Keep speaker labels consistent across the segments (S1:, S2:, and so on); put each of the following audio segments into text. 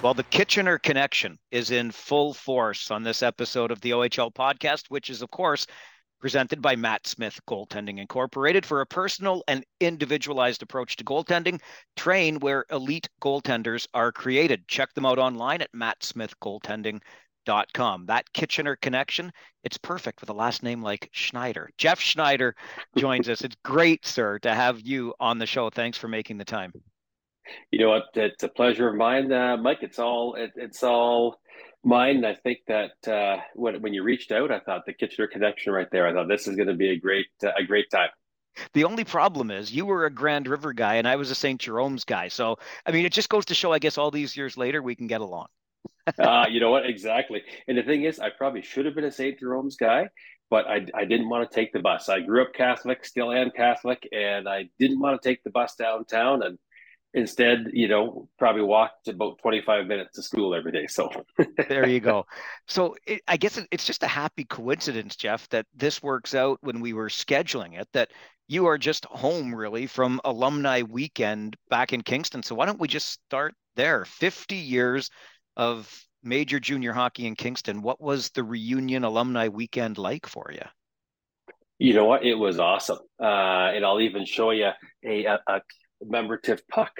S1: Well, the Kitchener connection is in full force on this episode of the OHL podcast, which is, of course, presented by Matt Smith Goaltending Incorporated for a personal and individualized approach to goaltending. Train where elite goaltenders are created. Check them out online at mattsmithgoaltending.com. That Kitchener connection, it's perfect with a last name like Schneider. Geoff Schneider joins us. It's great, sir, to have you on the show. Thanks for making the time.
S2: You know what? It's a pleasure of mine, uh, Mike. It's all it, it's all mine. I think that uh, when when you reached out, I thought the Kitchener connection right there. I thought this is going to be a great uh, a great time.
S1: The only problem is you were a Grand River guy and I was a St. Jerome's guy. So I mean, it just goes to show. I guess all these years later, we can get along.
S2: uh, you know what? Exactly. And the thing is, I probably should have been a St. Jerome's guy, but I, I didn't want to take the bus. I grew up Catholic, still am Catholic, and I didn't want to take the bus downtown. And instead, you know, probably walked about 25 minutes to school every day. So
S1: there you go. So it, I guess it's just a happy coincidence, Geoff, that this works out when we were scheduling it, that you are just home really from alumni weekend back in Kingston. So why don't we just start there? 50 years of major junior hockey in Kingston. What was the reunion alumni weekend like for you?
S2: You know what? It was awesome. Uh, and I'll even show you a, a, a commemorative puck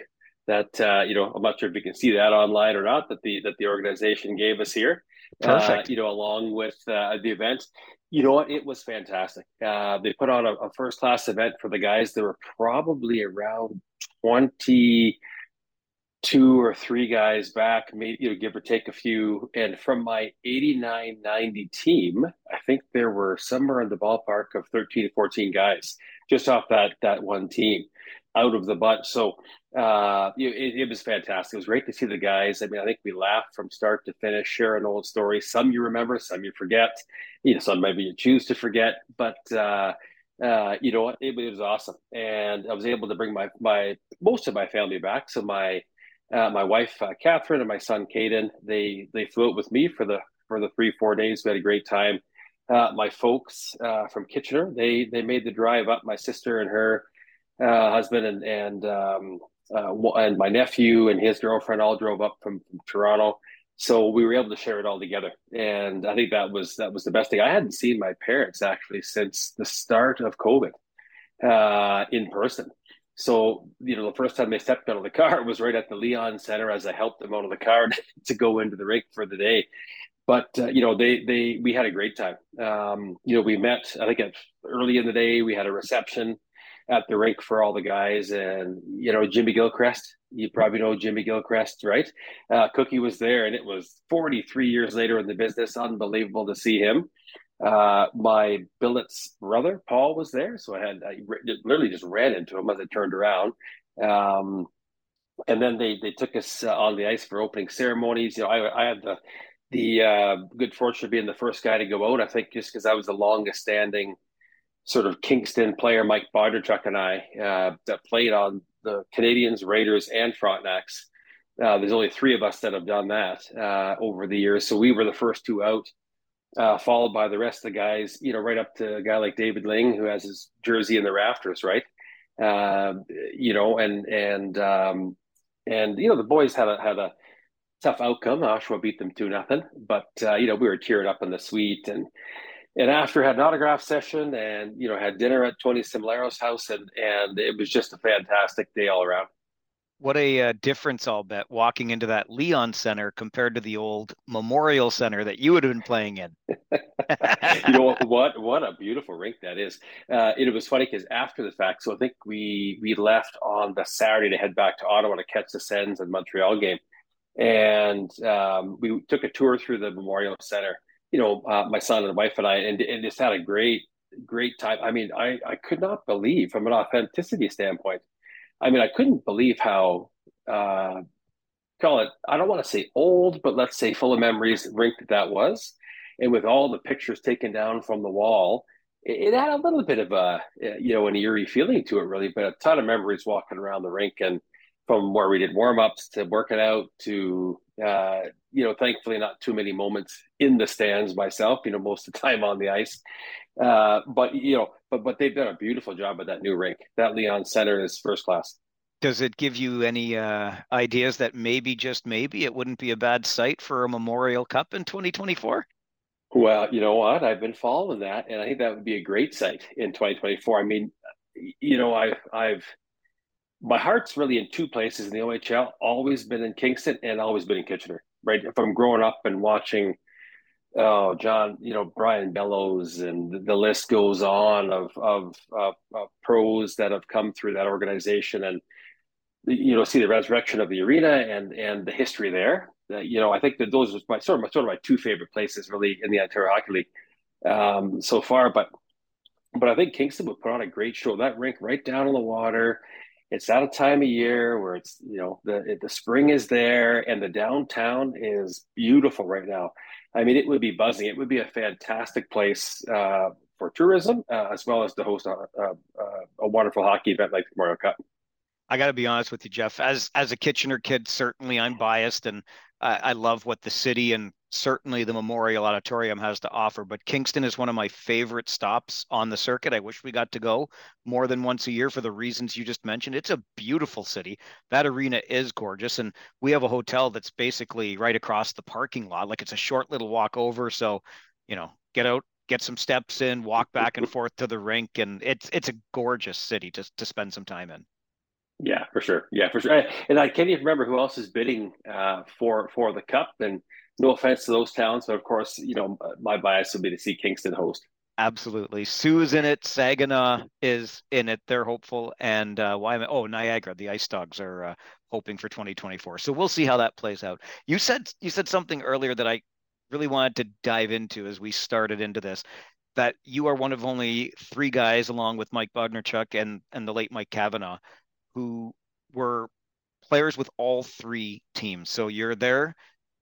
S2: that uh, you know I'm not sure if you can see that online or not that the that the organization gave us here.
S1: Uh, Perfect.
S2: Uh, you know, along with uh, the event, you know what? It was fantastic. Uh, they put on a, a first class event for the guys. There were probably around twenty two or three guys back, maybe you know, give or take a few. And from my 89 90 team, I think there were somewhere in the ballpark of 13 to 14 guys just off that that one team out of the bunch. So uh, it, it, was fantastic. It was great to see the guys. I mean, I think we laughed from start to finish, share an old story. Some you remember, some you forget. You know, some maybe you choose to forget. But uh, uh, you know, it, it was awesome, and I was able to bring my my most of my family back. So my uh, my wife uh, Catherine and my son Caden, they they flew out with me for the for the three four days. We had a great time. Uh, my folks uh, from Kitchener, they they made the drive up. My sister and her uh, husband and and um, uh, and my nephew and his girlfriend all drove up from, from, Toronto. So we were able to share it all together, and I think that was that was the best thing. I hadn't seen my parents actually since the start of COVID uh, in person. So you know, the first time they stepped out of the car was right at the Leon Center as I helped them out of the car to go into the rink for the day. But uh, you know, they they we had a great time. Um, you know, we met. I think at, early in the day we had a reception at the rink for all the guys. And, you know, Jimmy Gilchrist, you probably know Jimmy Gilchrist, right? Uh, Cookie was there, and it was 43 years later in the business. Unbelievable to see him. Uh, my billet's brother, Paul, was there. So I had, I literally just ran into him as I turned around. Um, and then they, they took us uh, on the ice for opening ceremonies. You know, I, I had the, the uh, good fortune of being the first guy to go out. I think just because I was the longest standing sort of Kingston player Mike Bondarchuk and I uh, that played on the Canadians, Raiders, and Frontenacs. Uh, there's only three of us that have done that uh, over the years, so we were the first two out, uh, followed by the rest of the guys. You know, right up to a guy like David Ling, who has his jersey in the rafters, right? Um, you know, and and um, and you know the boys had a had a tough outcome. Oshawa beat them two nothing, but uh, you know we were tearing up in the suite and and after had an autograph session and you know had dinner at Tony Similero's house and and it was just a fantastic day all around.
S1: What a uh, difference I'll bet walking into that Leon Center compared to the old Memorial Center that you would have been playing in.
S2: you know what? What a beautiful rink that is. Uh, it was funny because after the fact, so I think we we left on the Saturday to head back to Ottawa to catch the Sens and Montreal game, and um, we took a tour through the Memorial Center you know, uh, my son and wife and I, and, and just had a great, great time. I mean, I, I could not believe from an authenticity standpoint. I mean, I couldn't believe how, uh, call it, I don't want to say old, but let's say full of memories rink that that was. And with all the pictures taken down from the wall, it, it had a little bit of a, you know, an eerie feeling to it really, but a ton of memories walking around the rink and from where we did warm ups to working out to uh, you know, thankfully not too many moments in the stands myself, you know, most of the time on the ice. Uh, but you know, but but they've done a beautiful job at that new rink. That Leon Center is first class.
S1: Does it give you any uh, ideas that maybe, just maybe, it wouldn't be a bad site for a Memorial Cup in 2024?
S2: Well, you know what? I've been following that, and I think that would be a great site in 2024. I mean, you know, I've I've my heart's really in two places in the OHL. Always been in Kingston and always been in Kitchener. Right, I'm growing up and watching, oh John, you know Brian Bellows, and the list goes on of of, of, of pros that have come through that organization, and you know see the resurrection of the arena and and the history there. Uh, you know, I think that those are my sort of my, sort of my two favorite places really in the Ontario Hockey League um, so far. But but I think Kingston would put on a great show. That rink right down on the water. It's at a time of year where it's you know the the spring is there and the downtown is beautiful right now. I mean, it would be buzzing. It would be a fantastic place uh, for tourism uh, as well as to host a, a, a wonderful hockey event like the Memorial Cup.
S1: I got to be honest with you, Geoff. As as a Kitchener kid, certainly I'm biased, and I, I, love what the city and certainly the Memorial Auditorium has to offer. But Kingston is one of my favorite stops on the circuit. I wish we got to go more than once a year for the reasons you just mentioned. It's a beautiful city. That arena is gorgeous, and we have a hotel that's basically right across the parking lot. Like it's a short little walk over. So, you know, get out, get some steps in, walk back and forth to the rink, and it's it's a gorgeous city to to spend some time in.
S2: Yeah, for sure. Yeah, for sure. And I can't even remember who else is bidding uh, for for the cup. And no offense to those towns, but of course, you know, my bias would be to see Kingston host.
S1: Absolutely. Soo's in it. Saginaw is in it. They're hopeful. And uh, why am I? Oh, Niagara. The Ice Dogs are uh, hoping for 2024. So we'll see how that plays out. You said you said something earlier that I really wanted to dive into as we started into this. That you are one of only three guys, along with Mike Bodnarchuk and and the late Mike Cavanaugh, who were players with all three teams. So you're there.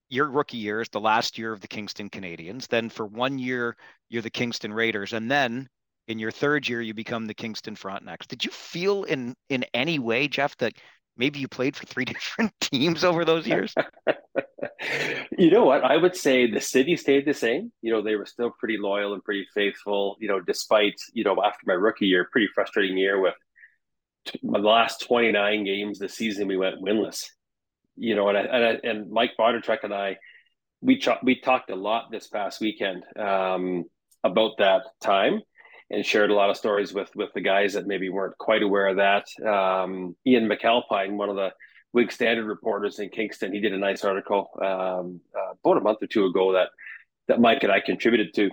S1: Your rookie year is the last year of the Kingston Canadians. Then for one year, you're the Kingston Raiders, and then in your third year, you become the Kingston Frontenacs. Did you feel in in any way, Geoff, that maybe you played for three different teams over those years?
S2: you know what? I would say the city stayed the same. You know, they were still pretty loyal and pretty faithful. You know, despite you know after my rookie year, pretty frustrating year with the last 29 games this season we went winless you know and I, and, I, and mike Bondarchuk and i we ch- we talked a lot this past weekend um, about that time and shared a lot of stories with with the guys that maybe weren't quite aware of that. Um, ian mcalpine one of the Whig Standard reporters in Kingston, he did a nice article um, uh, about a month or two ago that that Mike and I contributed to,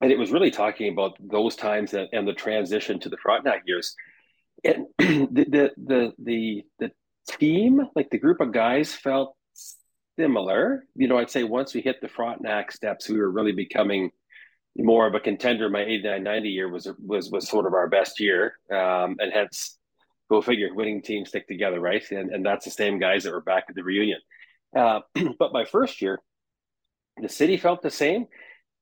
S2: and it was really talking about those times and, and the transition to the Frontenac years. And the, the the the team, like the group of guys, felt similar. You know, I'd say once we hit the Frontenac steps, we were really becoming more of a contender. My 89 90 year was was was sort of our best year, um, and hence go figure, winning teams stick together, right? And and that's the same guys that were back at the reunion. Uh, but my first year, the city felt the same,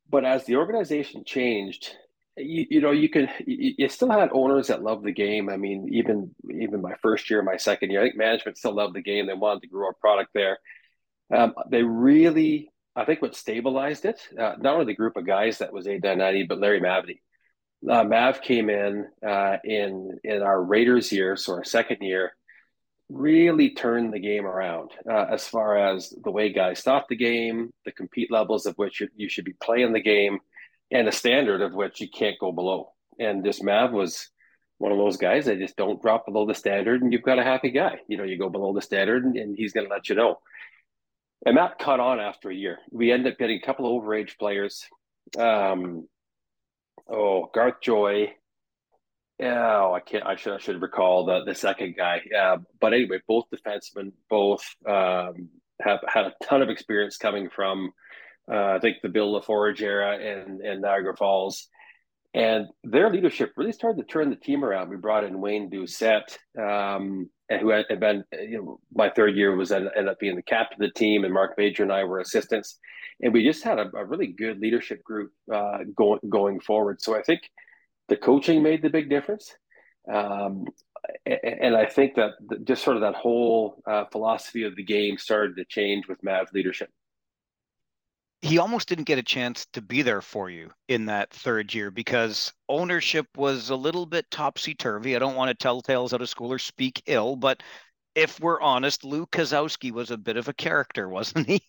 S2: but as the organization changed, you, you know you can you, still had owners that loved the game. I mean even even my first year my second year i think management still loved the game. They wanted to grow a product there. Um, they really i think what stabilized it uh, not only the group of guys that was a Danati, but larry mavety uh, mav came in uh, in in our raiders year so our second year really turned the game around uh, as far as the way guys thought the game the compete levels of which you, you should be playing the game and a standard of which you can't go below. And this Mav was one of those guys that just don't drop below the standard, and you've got a happy guy. You know, you go below the standard, and, and he's going to let you know. And that caught on after a year. We ended up getting a couple of overage players. Um, oh, Garth Joy. Oh, I can't. I should. I should recall the the second guy. Uh, but anyway, both defensemen, both um, have had a ton of experience coming from I think the Bill LaForge era and, and Niagara Falls. And their leadership really started to turn the team around. We brought in Wayne Doucette, um, and who had been, you know, my third year was ended up being the captain of the team, and Mark Major and I were assistants. And we just had a, a really good leadership group uh, going going forward. So I think the coaching made the big difference. Um, and I think that just sort of that whole uh, philosophy of the game started to change with Mav's leadership
S1: he almost didn't get a chance to be there for you in that third year because ownership was a little bit topsy turvy. I don't want to tell tales out of school or speak ill, but if we're honest, Lou Kozowski was a bit of a character, wasn't he?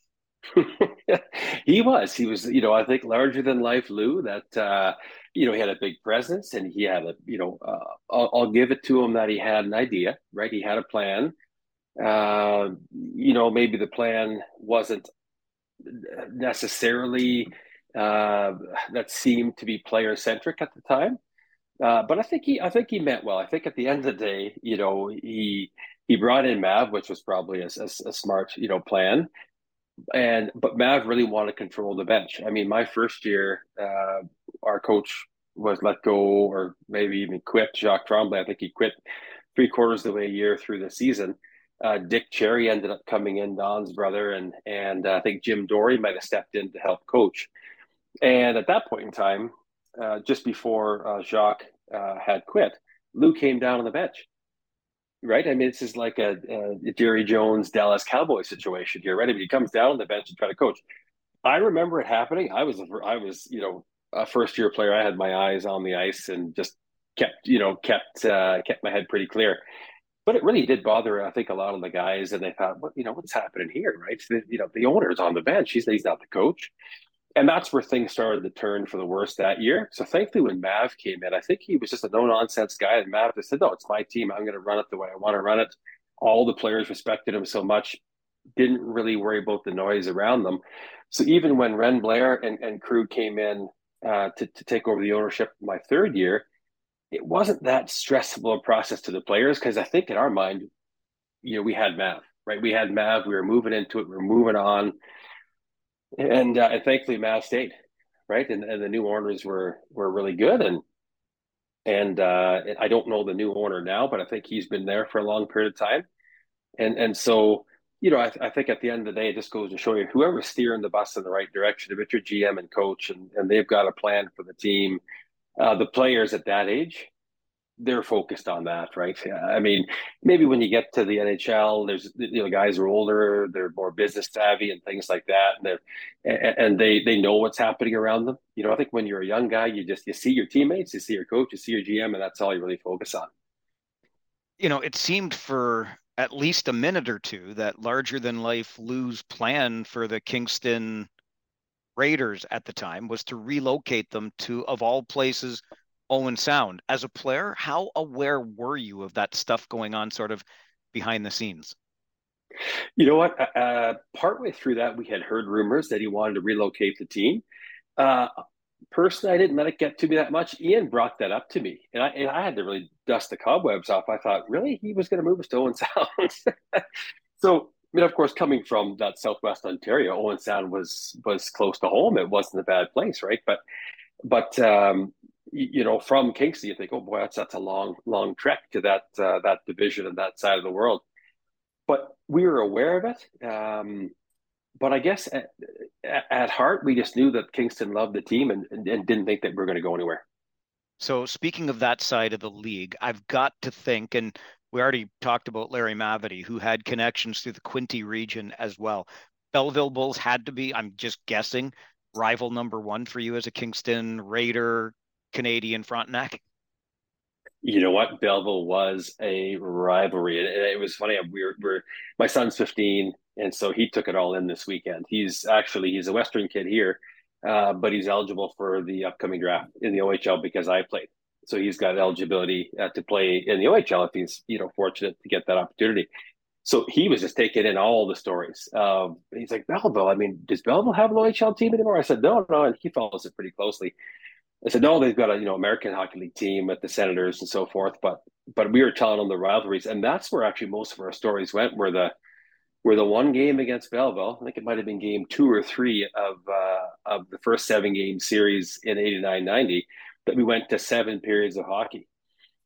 S2: he was. He was, you know, I think larger than life Lou that, uh, you know, he had a big presence and he had a, you know, uh, I'll, I'll, give it to him that he had an idea, right? He had a plan. Uh, you know, maybe the plan wasn't necessarily uh, that seemed to be player centric at the time. Uh, but I think he, I think he meant well. I think at the end of the day, you know, he he brought in Mav, which was probably a, a, a smart, you know, plan. And but Mav really wanted to control the bench. I mean, my first year, uh, our coach was let go, or maybe even quit. Jacques Tremblay, I think he quit three quarters of the way a year through the season uh, Dick Cherry ended up coming in, Don's brother, and and uh, I think Jim Dorey might have stepped in to help coach. And at that point in time, uh, just before uh, Jacques uh, had quit, Lou came down on the bench. Right, I mean, this is like a, a Jerry Jones Dallas Cowboy situation here, right? I mean, he comes down on the bench to try to coach. I remember it happening. I was, I was, you know, a first year player. I had my eyes on the ice and just kept, you know, kept uh, kept my head pretty clear but it really did bother, I think, a lot of the guys, and they thought, "What, you know, what's happening here?" Right? The, you know, the owner's on the bench; he's he's not the coach, and that's where things started to turn for the worse that year. So thankfully, when Mav came in, I think he was just a no nonsense guy, and Mav just said, "No, it's my team. I'm going to run it the way I want to run it." All the players respected him so much, didn't really worry about the noise around them. So even when Wren Blair and, and crew came in uh, to to take over the ownership my third year it wasn't that stressful a process to the players because I think in our mind, you know, we had Mav, right? We had Mav, we were moving into it, we are moving on. And, uh, and thankfully Mav stayed, right? And, and the new owners were were really good. And and uh, I don't know the new owner now, but I think he's been there for a long period of time. And and so, you know, I, I think at the end of the day, it just goes to show you whoever's steering the bus in the right direction, if it's your GM and coach and, and they've got a plan for the team uh, the players at that age, they're focused on that, right? I mean, maybe when you get to the NHL, there's you know guys are older, they're more business savvy and things like that, and they and they they know what's happening around them. You know, I think when you're a young guy, you just you see your teammates, you see your coach, you see your GM, and that's all you really focus on.
S1: You know, it seemed for at least a minute or two that larger than life Lou's plan for the Kingston Raiders at the time was to relocate them to, of all places, Owen Sound. As a player, how aware were you of that stuff going on sort of behind the scenes?
S2: You know what? Uh, uh partway through that, we had heard rumors that he wanted to relocate the team. Uh, personally, I didn't let it get to me that much. Ian brought that up to me, and I, and I had to really dust the cobwebs off. I thought, really, he was going to move us to Owen Sound. so mean, of course, coming from that Southwest Ontario, Owen Sound was was close to home. It wasn't a bad place, right? But but um, you know, from Kingston, you think, oh boy, that's that's a long long trek to that uh, that division and that side of the world. But we were aware of it. Um, but I guess at, at, heart, we just knew that Kingston loved the team and, and, and didn't think that we were going to go anywhere.
S1: So speaking of that side of the league, I've got to think, and we already talked about Larry Mavety, who had connections through the Quinte region as well. Belleville Bulls had to be, I'm just guessing, rival number one for you as a Kingston Raider Canadian Frontenac.
S2: You know what? Belleville was a rivalry. It, it was funny. We were, we're, my son's 15, and so he took it all in this weekend. He's actually he's a Western kid here, uh, but he's eligible for the upcoming draft in the OHL because I played so he's got eligibility uh, to play in the OHL if he's you know fortunate to get that opportunity. So he was just taking in all the stories. Um, he's like Belleville. I mean, does Belleville have an OHL team anymore? I said no, no, and he follows it pretty closely. I said no, they've got a you know American Hockey League team at the Senators and so forth. But but we were telling them the rivalries, and that's where actually most of our stories went. Where the where the one game against Belleville, I think it might have been game two or three of uh, of the first seven game series in 89 90 that we went to seven periods of hockey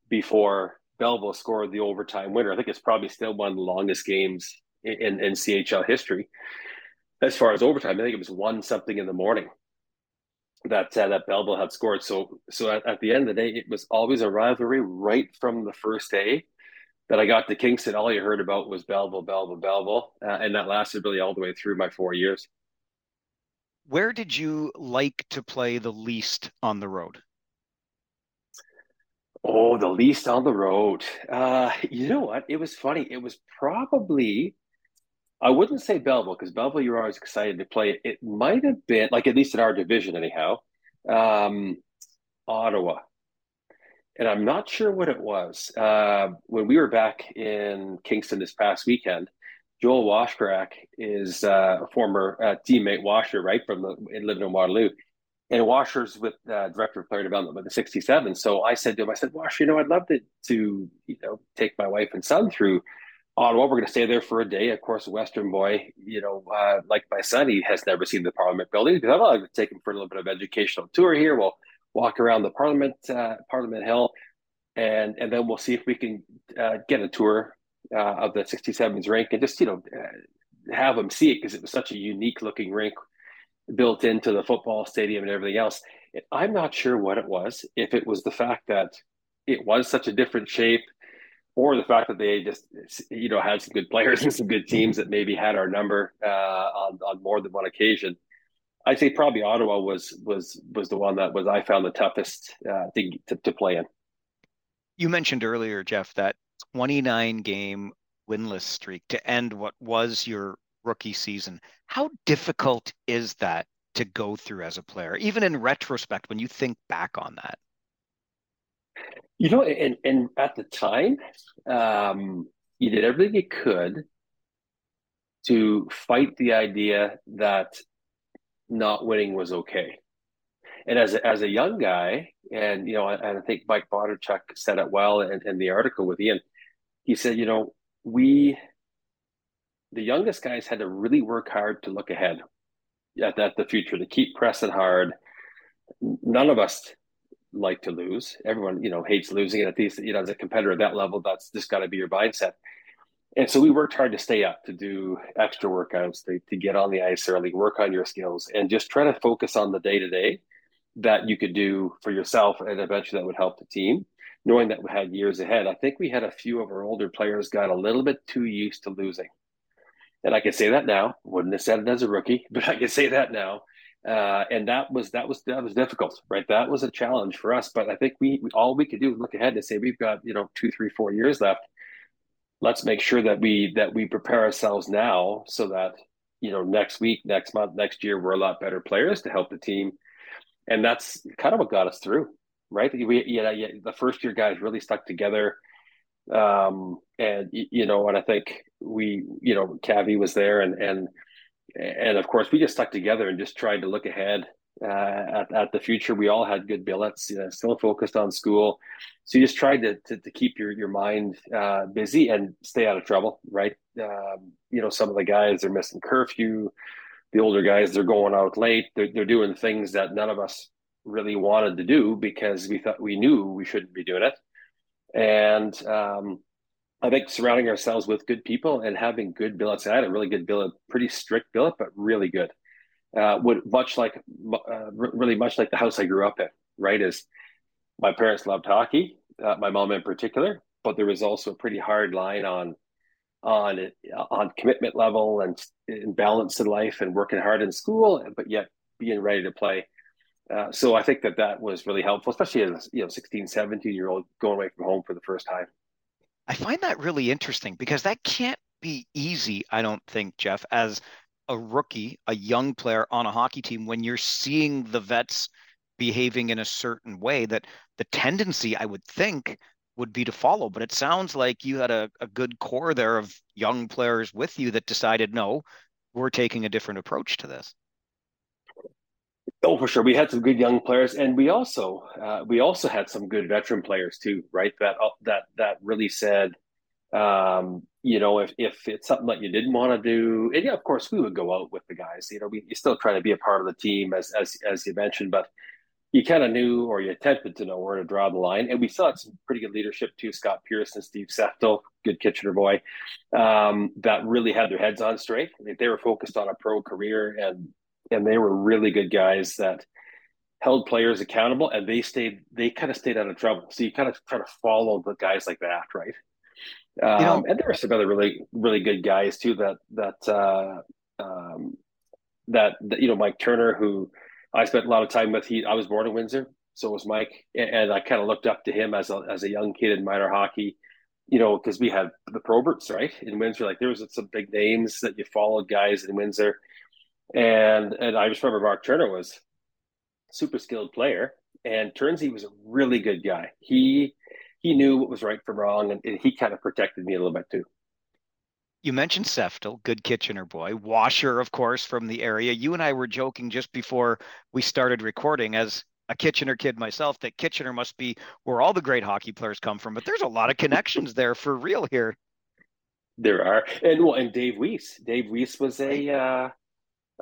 S2: before Belleville scored the overtime winner. I think it's probably still one of the longest games in, in, CHL history. As far as overtime, I think it was one something in the morning that uh, that Belleville had scored. So so at, at, the end of the day, it was always a rivalry right from the first day that I got to Kingston. All you heard about was Belleville, Belleville, Belleville, uh, and that lasted really all the way through my four years.
S1: where did you like to play the least on the road?
S2: Oh, the least on the road. Uh, you know what? It was funny. It was probably, I wouldn't say Belleville because Belleville, you're always excited to play. It might have been, like, at least in our division, anyhow, um, Ottawa. And I'm not sure what it was. Uh, when we were back in Kingston this past weekend, Joel Washkurak is uh, a former uh, teammate Washer, right, from the, living in Waterloo and Washer's with uh, director of player development with the 67. So I said to him, I said, Washer, you know, I'd love to, to you know, take my wife and son through Ottawa. We're going to stay there for a day. Of course, Western boy, you know, uh, like my son, he has never seen the Parliament building because I'd like to take him for a little bit of educational tour here. We'll walk around the Parliament, uh, Parliament Hill, and and then we'll see if we can uh, get a tour uh, of the 67's rink and just, you know, uh, have them see it because it was such a unique looking rink built into the football stadium and everything else. I'm not sure what it was. If it was the fact that it was such a different shape, or the fact that they just you know had some good players and some good teams that maybe had our number uh, on on more than one occasion. I'd say probably Ottawa was was was the one that was I found the toughest uh, to, to to play in.
S1: You mentioned earlier, Geoff, that 29 game winless streak to end what was your rookie season. How difficult is that to go through as a player, even in retrospect, when you think back on that?
S2: You know, and, and at the time, um, you did everything you could to fight the idea that not winning was okay. And as a, as a young guy, and you know, and I think Mike Bondarchuk said it well in, in the article with Ian. He said, you know, we the youngest guys had to really work hard to look ahead at, the future, to keep pressing hard. None of us like to lose. Everyone, you know, hates losing. And at least, you know, as a competitor at that level, that's just got to be your mindset. And so we worked hard to stay up, to do extra workouts, to, to get on the ice early, work on your skills, and just try to focus on the day to day that you could do for yourself. And eventually that would help the team, knowing that we had years ahead. I think we had a few of our older players got a little bit too used to losing and I can say that now. Wouldn't have said it as a rookie, but I can say that now. Uh, and that was that was that was difficult, right? That was a challenge for us. But I think we, we all we could do is look ahead and say we've got you know two, three, four years left. Let's make sure that we that we prepare ourselves now so that you know next week, next month, next year we're a lot better players to help the team. And that's kind of what got us through, right? We the first year guys really stuck together um, and you know, and I think we, you know, Cavi was there, and and and of course we just stuck together and just tried to look ahead uh, at at the future. We all had good billets, you know, still focused on school, so you just tried to to, to keep your your mind uh, busy and stay out of trouble, right? Um, you know, some of the guys are missing curfew. The older guys, they're going out late. They're, they're doing things that none of us really wanted to do because we thought we knew we shouldn't be doing it and um, I think surrounding ourselves with good people and having good billets. I had a really good billet, pretty strict billet, but really good. Uh, would much like uh, really much like the house I grew up in. Right, is my parents loved hockey, uh, my mom in particular, but there was also a pretty hard line on on on commitment level and, and balance in life and working hard in school, but yet being ready to play. Uh, so I think that that was really helpful, especially as you know, 16, 17 year old going away from home for the first time.
S1: I find that really interesting because that can't be easy, I don't think, Geoff, as a rookie, a young player on a hockey team, when you're seeing the vets behaving in a certain way that the tendency, I would think, would be to follow. But it sounds like you had a, a good core there of young players with you that decided, no, we're taking a different approach to this.
S2: Oh, for sure. We had some good young players, and we also uh, we also had some good veteran players too, right? That uh, that that really said, um, you know, if if it's something that you didn't want to do, and yeah, of course, we would go out with the guys. You know, we you still try to be a part of the team, as as as you mentioned, but you kind of knew or you attempted to know where to draw the line. And we still had some pretty good leadership too. Scott Pierce and Steve Seftel, good Kitchener boy, um, that really had their heads on straight. They were focused on a pro career and and they were really good guys that held players accountable and they stayed they kind of stayed out of trouble so you kind of try to follow the guys like that right um, you know, and there were some other really really good guys too that that uh, um, that, that you know Mike Turner, who I spent a lot of time with. He I was born in Windsor, so was Mike, and I kind of looked up to him as a as a young kid in minor hockey. You know, because we had the Proberts, right, in Windsor. Like there was some big names that you followed, guys in Windsor, and and I just remember Mark Turner was super skilled player, and turns he was a really good guy. He he knew what was right from wrong, and, and he kind of protected me a little bit too.
S1: You mentioned Seftel, good Kitchener boy. Washer, of course, from the area. You and I were joking just before we started recording, as a Kitchener kid myself, that Kitchener must be where all the great hockey players come from. But there's a lot of connections there for real here.
S2: There are, and well, and Dave Weiss. Dave Weiss was a uh,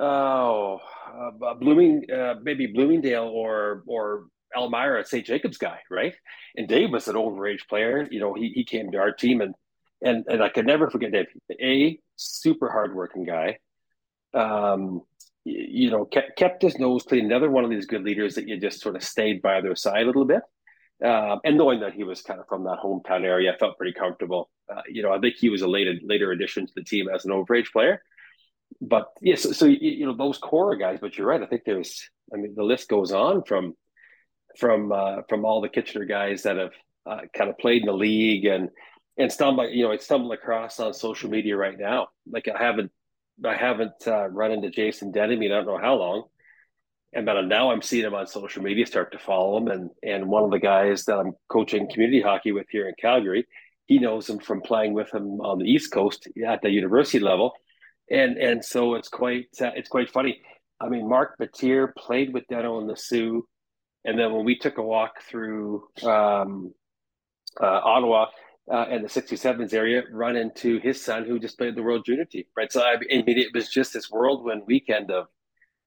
S2: oh uh, Blooming, uh, maybe Bloomingdale or or Elmira St. Jacobs guy, right? And Dave was an overage player. You know, he he came to our team and and and I could never forget Dave. A super hardworking guy. Um, you know, kept kept his nose clean. Another one of these good leaders that you just sort of stayed by their side a little bit. Um, and knowing that he was kind of from that hometown area, I felt pretty comfortable. Uh, you know, I think he was a later later addition to the team as an overage player. But yes, yeah, so, so you, know those core guys. But you're right. I think there's. I mean, the list goes on from from uh, from all the Kitchener guys that have uh, kind of played in the league and and stumbled, you know, I stumbled across on social media right now. Like I haven't, I haven't uh, run into Jason Denemy. I don't know how long, and but now I'm seeing him on social media. Start to follow him, and and one of the guys that I'm coaching community hockey with here in Calgary, he knows him from playing with him on the East Coast at the university level, and and so it's quite uh, it's quite funny. I mean, Mark Battier played with Deno and the Soo and then when we took a walk through um, uh, Ottawa uh, and the 67s area, run into his son who just played the World Junior team, right? So I, I mean, it was just this whirlwind weekend of,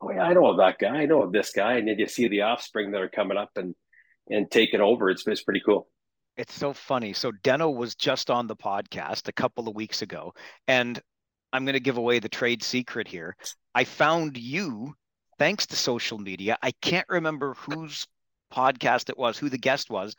S2: oh yeah, I know of that guy, I know of this guy, and then you see the offspring that are coming up and and taking over. It's it's pretty cool.
S1: It's so funny. So Deno was just on the podcast a couple of weeks ago, and I'm going to give away the trade secret here. I found you thanks to social media. I can't remember whose podcast it was, who the guest was,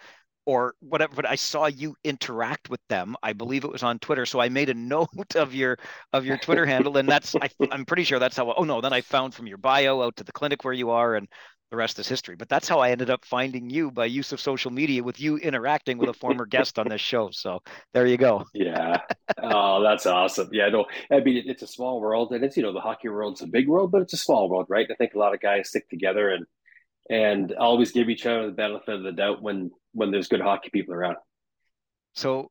S1: or whatever, but I saw you interact with them. I believe it was on Twitter. So I made a note of your of your Twitter handle. And that's I, am pretty sure that's how oh no, then I found from your bio out to the clinic where you are and the rest is history. But that's how I ended up finding you by use of social media with you interacting with a former guest on this show. So there you go.
S2: Yeah. Oh, that's awesome. Yeah, no, I mean, it's a small world and it's, you know, the hockey world's a big world, but it's a small world, right? I think a lot of guys stick together and, and always give each other the benefit of the doubt when, when there's good hockey people around.
S1: So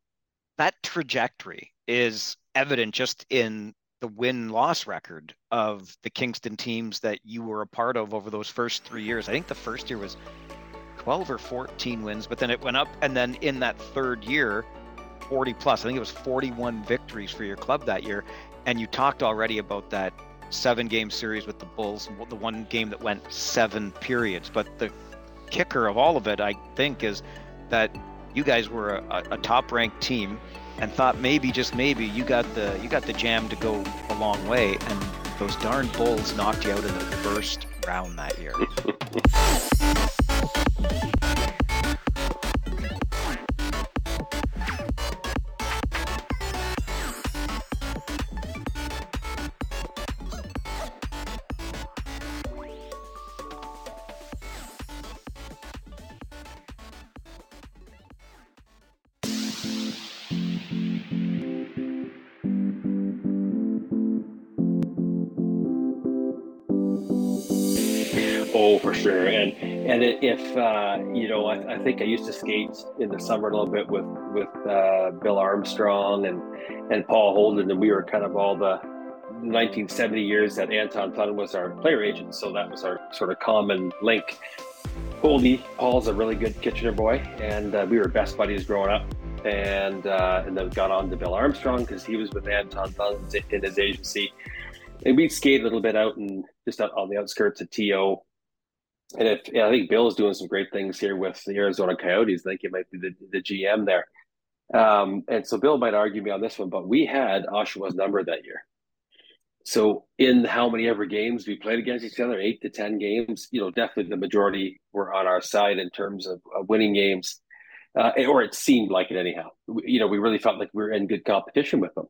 S1: that trajectory is evident just in the win loss record of the Kingston teams that you were a part of over those first three years. I think the first year was 12 or 14 wins, but then it went up. And then in that third year, 40 plus, I think it was 41 victories for your club that year. And you talked already about that seven game series with the Bulls, the one game that went seven periods. But the kicker of all of it, I think, is that you guys were a, a top ranked team and thought maybe just maybe you got the you got the jam to go a long way and those darn bulls knocked you out in the first round that year
S2: sure. And and if uh, you know, I, I, think I used to skate in the summer a little bit with with uh, Bill Armstrong and and Paul Holden, and we were kind of all the 1970 years that Anton Thun was our player agent, so that was our sort of common link. Holdy, Paul's a really good Kitchener boy, and uh, we were best buddies growing up. And uh, and then got on to Bill Armstrong because he was with Anton Thun in his agency. And we'd skate a little bit out and just out on the outskirts of TO and if I think Bill's doing some great things here with the Arizona Coyotes, I think he might be the, the GM there. Um, and so Bill might argue me on this one, but we had Oshawa's number that year. So in how many ever games we played against each other, eight to ten games, you know, definitely the majority were on our side in terms of, of winning games, uh, or it seemed like it anyhow. We, you know, we really felt like we were in good competition with them,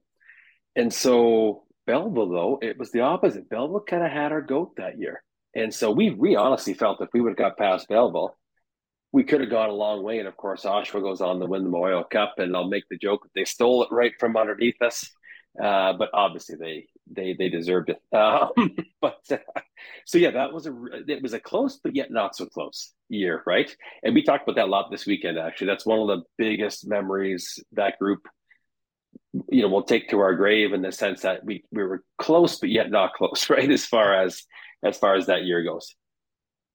S2: and so Belleville, though, it was the opposite. Belleville kind of had our goat that year. And so we we honestly felt if we would have got past Belleville, we could have gone a long way. And of course, Oshawa goes on to win the Memorial Cup, and I'll make the joke that they stole it right from underneath us. Uh, but obviously, they they they deserved it. Um, but uh, so yeah, that was a it was a close, but yet not so close year, right? And we talked about that a lot this weekend. Actually, that's one of the biggest memories that group you know we'll take to our grave in the sense that we we were close but yet not close right as far as as far as that year goes.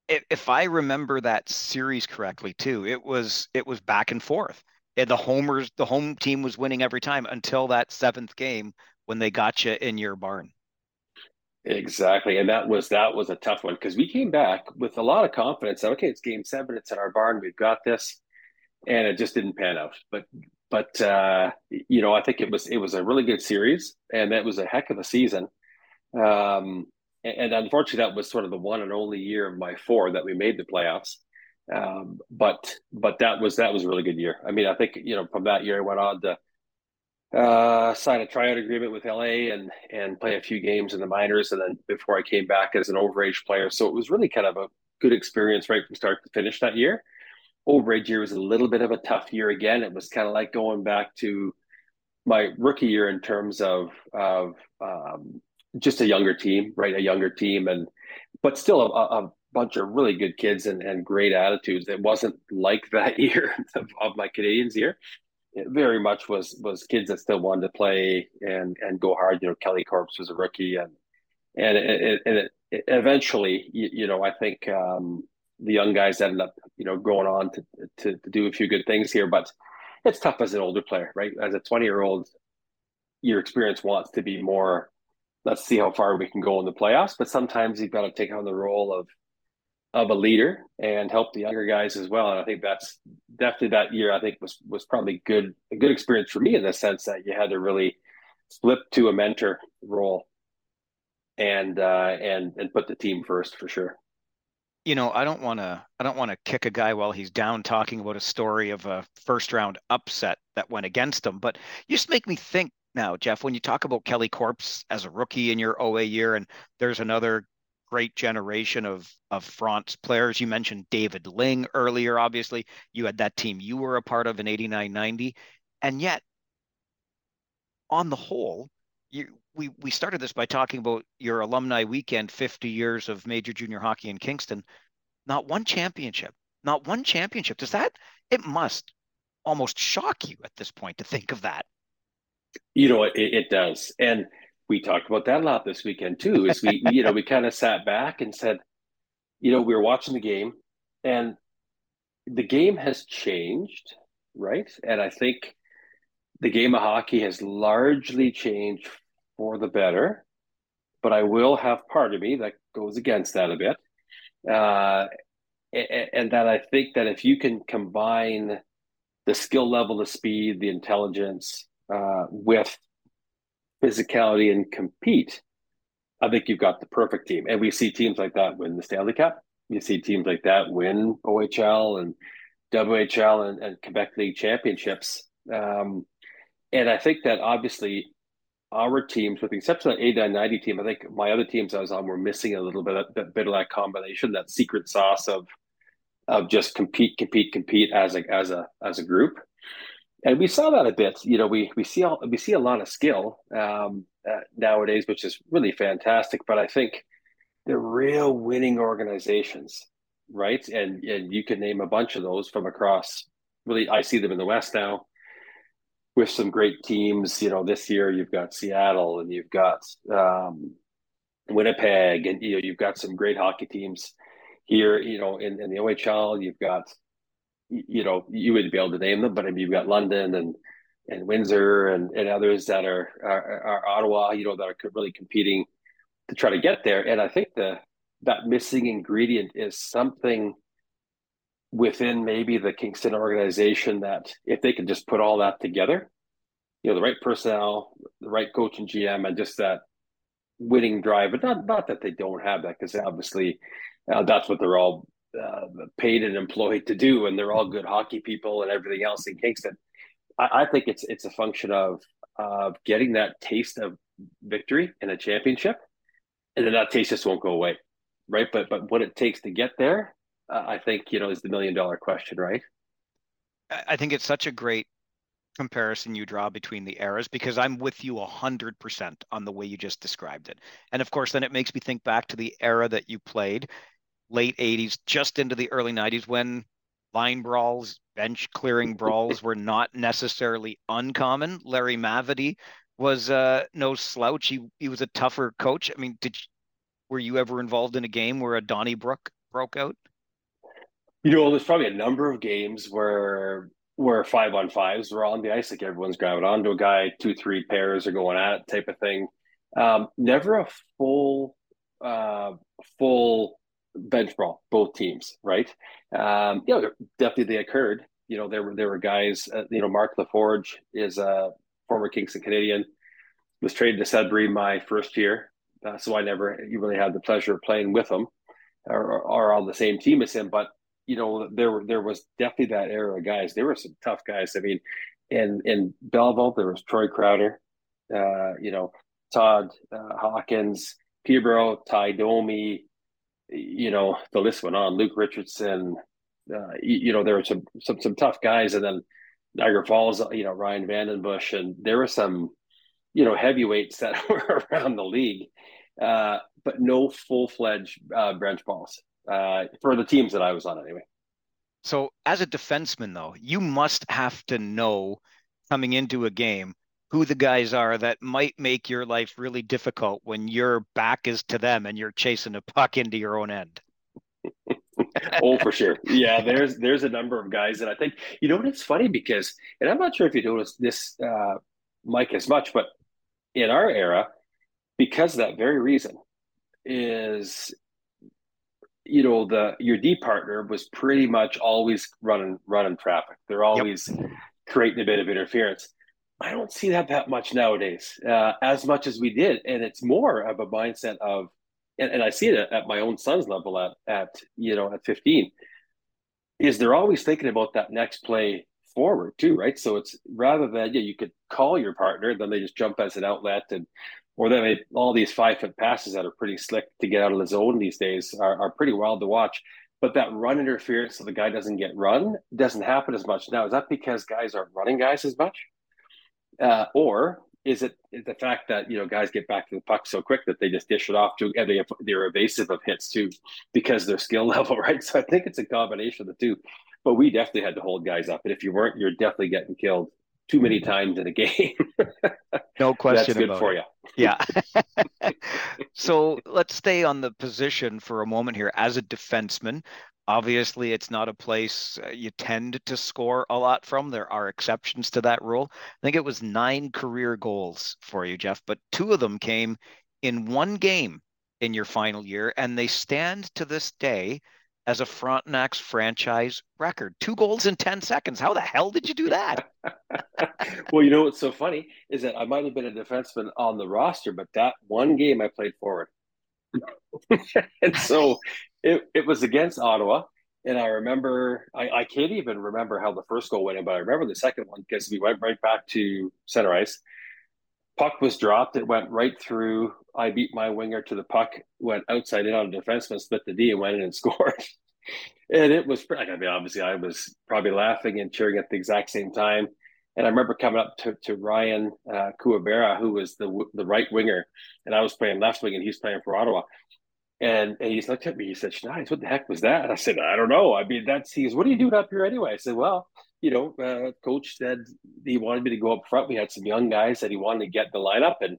S1: If if i remember that series correctly too it was it was back and forth. And the homers the home team was winning every time until that seventh game when they got you in your barn.
S2: Exactly. And that was that was a tough one because we came back with a lot of confidence that okay it's game seven it's in our barn we've got this. And it just didn't pan out. But but uh, you know, I think it was it was a really good series, and that was a heck of a season. Um, and, unfortunately, that was sort of the one and only year of my four that we made the playoffs. Um, but but that was that was a really good year. I mean, I think you know from that year I went on to uh, sign a tryout agreement with LA and and play a few games in the minors, and then before I came back as an overage player. So it was really kind of a good experience right from start to finish that year overage year was a little bit of a tough year again. It was kind of like going back to my rookie year in terms of of um, just a younger team, right? A younger team, and but still a, a bunch of really good kids and, and great attitudes. It wasn't like that year of, of my Canadians year. It very much was was kids that still wanted to play and and go hard. You know, Keli Corpse was a rookie, and and it, and it, it eventually, you, you, know, I think um, the young guys ended up, you know, going on to, to, to do a few good things here. But it's tough as an older player, right? As a 20 year old, your experience wants to be more, let's see how far we can go in the playoffs. But sometimes you've got to take on the role of, of a leader and help the younger guys as well. And I think that's definitely that year, I think was, was probably good, a good experience for me in the sense that you had to really flip to a mentor role and, uh, and, and put the team first for sure
S1: you know, I don't want to I don't want to kick a guy while he's down talking about a story of a first round upset that went against him, but you just make me think now, Geoff, when you talk about Keli Corpse as a rookie in your OA year and there's another great generation of of Fronts players. You mentioned David Ling earlier obviously. You had that team you were a part of in 89-90 and yet on the whole, you we we started this by talking about your alumni weekend 50 years of major junior hockey in kingston not one championship not one championship does that it must almost shock you at this point to think of that
S2: you know it, it does. And we talked about that a lot this weekend too is we you know we kind of sat back and said you know we were watching the game and the game has changed right? And i think the game of hockey has largely changed for the better, but I will have part of me that goes against that a bit. Uh, and that I think that if you can combine the skill level, the speed, the intelligence uh, with physicality and compete, I think you've got the perfect team. And we see teams like that win the Stanley Cup. You see teams like that win OHL and WHL and, and Quebec League championships. Um, and I think that obviously our teams, with the exception of the 8990 team, I think my other teams I was on were missing a little bit of, that bit of that combination, that secret sauce of of just compete, compete, compete as a as a as a group. And we saw that a bit. You know, we we see all, we see a lot of skill um, uh, nowadays, which is really fantastic. But I think the real winning organizations, right? And and you can name a bunch of those from across. Really, I see them in the West now with some great teams. You know, this year you've got Seattle and you've got um, Winnipeg, and you know you've got some great hockey teams here. You know, in, in the OHL, you've got you know you wouldn't be able to name them, but I mean you've got London and and Windsor and, and others that are, are, are Ottawa. You know that are really competing to try to get there. And I think the that missing ingredient is something within maybe the Kingston organization that if they can just put all that together, you know, the right personnel, the right coach and GM, and just that winning drive. But not not that they don't have that, because obviously uh, that's what they're all paid and employed to do, and they're all good hockey people and everything else in Kingston. I, I think it's it's a function of of getting that taste of victory and a championship, and then that taste just won't go away, right? But but what it takes to get there, uh, I think you know is the million dollar question, right?
S1: I think it's such a great comparison you draw between the eras because I'm with you 100% on the way you just described it. And of course, then it makes me think back to the era that you played, late 80s, just into the early 90s, when line brawls, bench clearing brawls were not necessarily uncommon. Larry Mavety was uh, no slouch. He he was a tougher coach. I mean, did were you ever involved in a game where a Donnybrook broke out?
S2: You know, there's probably a number of games where where five on fives were on the ice, like everyone's grabbing onto a guy, two, three pairs are going at it, type of thing. Um, never a full, uh, full bench brawl, both teams, right? Um, you know, definitely they occurred. You know, there were there were guys. Uh, you know, Mark LaForge is a former Kingston Canadian, was traded to Sudbury my first year, uh, so I never really had the pleasure of playing with him or, or on the same team as him. But you know, there there was definitely that era of guys. There were some tough guys. I mean, in in Belleville, there was Troy Crowder, uh, you know, Todd uh, Hawkins, Peterborough, Ty Domi, you know, the list went on. Luke Richardson, uh, you, know, there were some some some tough guys, and then Niagara Falls, you know, Ryan VandenBussche, and there were some, you know, heavyweights that were around the league, uh, but no full fledged uh, bench balls uh, for the teams that I was on anyway.
S1: So, as a defenseman, though, you must have to know coming into a game who the guys are that might make your life really difficult when your back is to them and you're chasing a puck into your own end.
S2: oh, for sure. Yeah, there's there's a number of guys that I think you know what it's funny because, and I'm not sure if you noticed this, uh, Mike, as much, but in our era, because of that very reason, is you know the your D partner was pretty much always running running traffic. They're always yep. creating a bit of interference. I don't see that that much nowadays, uh, as much as we did, and it's more of a mindset of, and, and I see it at my own son's level at at you know at 15, is they're always thinking about that next play forward too, right? So it's rather than yeah, you could call your partner, then they just jump as an outlet and or then they, all these five foot passes that are pretty slick to get out of the zone these days are, are pretty wild to watch. But that run interference so the guy doesn't get run doesn't happen as much now. Is that because guys aren't running guys as much? Uh, or is it the fact that you know guys get back to the puck so quick that they just dish it off to and they they're evasive of hits too because their skill level right so i think it's a combination of the two but we definitely had to hold guys up and if you weren't you're definitely getting killed too many times in a game.
S1: no question.
S2: That's good for
S1: it.
S2: you.
S1: Yeah. so let's stay on the position for a moment here. As a defenseman, obviously it's not a place uh, you tend to score a lot from. There are exceptions to that rule. I think it was nine career goals for you, Geoff, but two of them came in one game in your final year, and they stand to this day as a Frontenac's franchise record. Two goals in 10 seconds. How the hell did you do that?
S2: well, you know what's so funny is that I might have been a defenseman on the roster, but that one game I played forward. and so it, it was against Ottawa. And I remember, I, I can't even remember how the first goal went in, but I remember the second one because we went right back to center ice. Puck was dropped. It went right through. I beat my winger to the puck, went outside in on a defenseman, split the D, and went in and scored. and it was, I mean, obviously, I was probably laughing and cheering at the exact same time. And I remember coming up to, to Ryan uh, Kuwabara, who was the the right winger, and I was playing left wing, and he's playing for Ottawa. And, and he looked at me. He said, "Schneis, what the heck was that?" I said, "I don't know. I mean, that's." He "What are you doing up here anyway?" I said, "Well, you know, uh, coach said he wanted me to go up front. We had some young guys that he wanted to get the lineup, and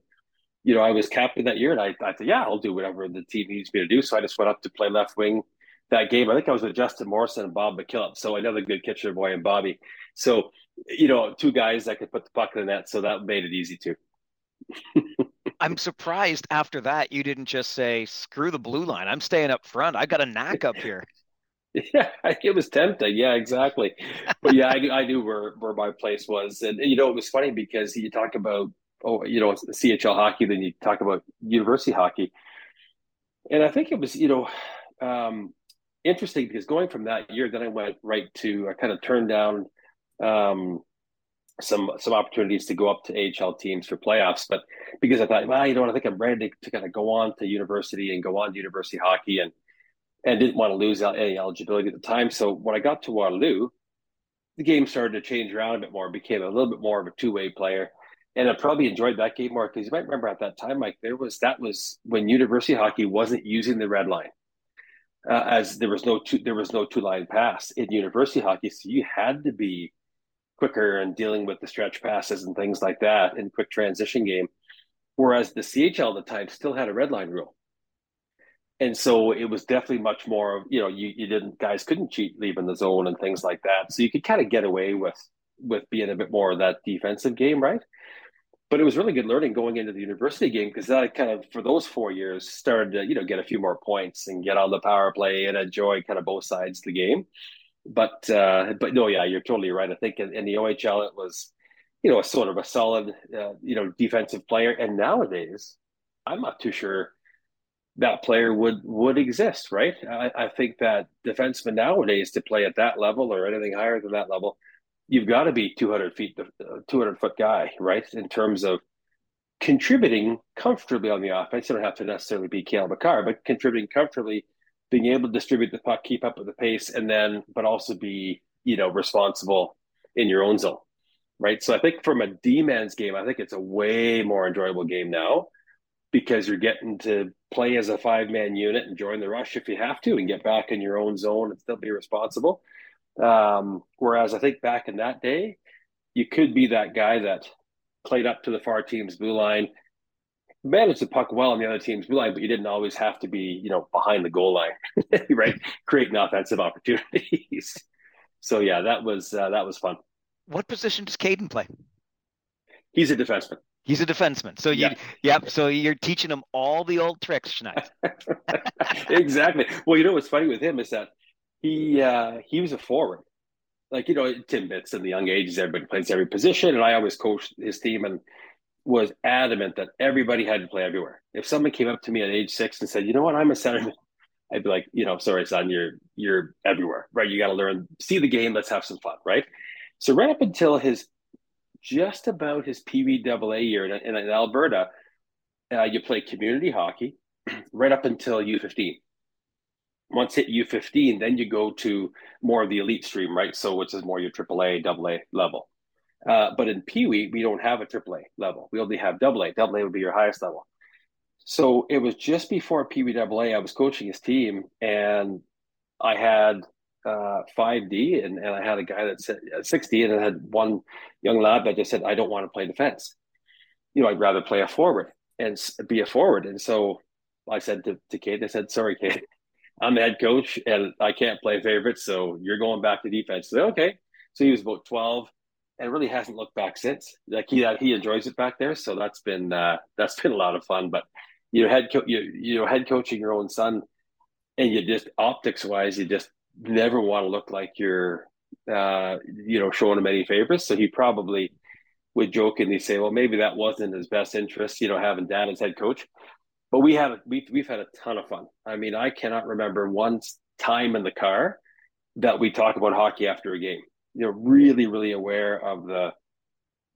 S2: you know, I was captain that year, and I, I thought, yeah, I'll do whatever the team needs me to do. So I just went up to play left wing that game. I think I was with Justin Morrison and Bob McKillop, so another good Kitchener boy and Bobby. So you know, two guys that could put the puck in the net, so that made it easy too.
S1: I'm surprised after that you didn't just say screw the blue line. I'm staying up front. I got a knack up here.
S2: Yeah, it was tempting. Yeah, exactly. But yeah, I, I knew where where my place was, and you know it was funny because you talk about oh you know CHL hockey, then you talk about university hockey, and I think it was you know um, interesting because going from that year, then I went right to I kind of turned down um, some some opportunities to go up to AHL teams for playoffs. But because I thought, well, you know what, I think I'm ready to, to kind of go on to university and go on to university hockey and and didn't want to lose any eligibility at the time. So when I got to Waterloo, the game started to change around a bit more, became a little bit more of a two way player. And I probably enjoyed that game more because you might remember at that time, Mike, there was that was when university hockey wasn't using the red line. Uh, as there was no two, there was no two line pass in university hockey, so you had to be quicker and dealing with the stretch passes and things like that in quick transition game. Whereas the CHL at the time still had a red line rule. And so it was definitely much more, of, you know, you, you didn't guys couldn't cheat leaving the zone and things like that. So you could kind of get away with with being a bit more of that defensive game, right? But it was really good learning going into the university game because that kind of for those four years started to, you know, get a few more points and get on the power play and enjoy kind of both sides of the game but uh, but no, yeah, you're totally right. I think in, in the OHL it was, you know, a sort of a solid, uh, you know, defensive player. And nowadays, I'm not too sure that player would would exist, right? I, I think that defenseman nowadays to play at that level or anything higher than that level, you've got to be 200 feet, uh, 200 foot guy, right? In terms of contributing comfortably on the offense, you don't have to necessarily be Cale Makar, but contributing comfortably being able to distribute the puck, keep up with the pace, and then but also be you know responsible in your own zone, right? So I think from a D man's game, I think it's a way more enjoyable game now because you're getting to play as a five man unit and join the rush if you have to, and get back in your own zone and still be responsible. Um, whereas I think back in that day, you could be that guy that played up to the far team's blue line, managed the puck well on the other team's blue line, but you didn't always have to be, you know, behind the goal line, right? Creating offensive opportunities. so yeah, that was uh, that was fun.
S1: What position does Caden play?
S2: He's a defenseman.
S1: He's a defenseman. So you, yeah. yep. So you're teaching him all the old tricks tonight.
S2: exactly. Well, you know what's funny with him is that he uh, he was a forward. Like you know, Tim Timbits in the young ages, everybody plays every position, and I always coached his team, and was adamant that everybody had to play everywhere. If someone came up to me at age six and said, "You know what, I'm a centerman," I'd be like, "You know, sorry, son, you're you're everywhere, right? You got to learn, see the game. Let's have some fun, right?" So right up until his just about his PWAA year in, in, in Alberta, uh, you play community hockey right up until U15. Once hit U15, then you go to more of the elite stream, right? So which is more your AAA, AA level. Uh, but in Pee Wee, we don't have a AAA level. We only have AA. AA would be your highest level. So it was just before Pee Wee I was coaching his team, and I had uh, 5D, and, and I had a guy that said uh, 60, and I had one young lad that just said, I don't want to play defense. You know, I'd rather play a forward and be a forward. And so I said to, to Kate, I said, sorry, Kate, I'm the head coach and I can't play favorites. So you're going back to defense. So, okay. So he was about 12 and really hasn't looked back since. Like he he enjoys it back there, so that's been uh, that's been a lot of fun. But you know, head co- you you know head coaching your own son, and you just optics wise, you just never want to look like you're uh, you know showing him any favors. So he probably would jokingly say, well, maybe that wasn't his best interest, you know, having dad as head coach. But we had we we've had a ton of fun. I mean, I cannot remember one time in the car that we talk about hockey after a game you know really really aware of the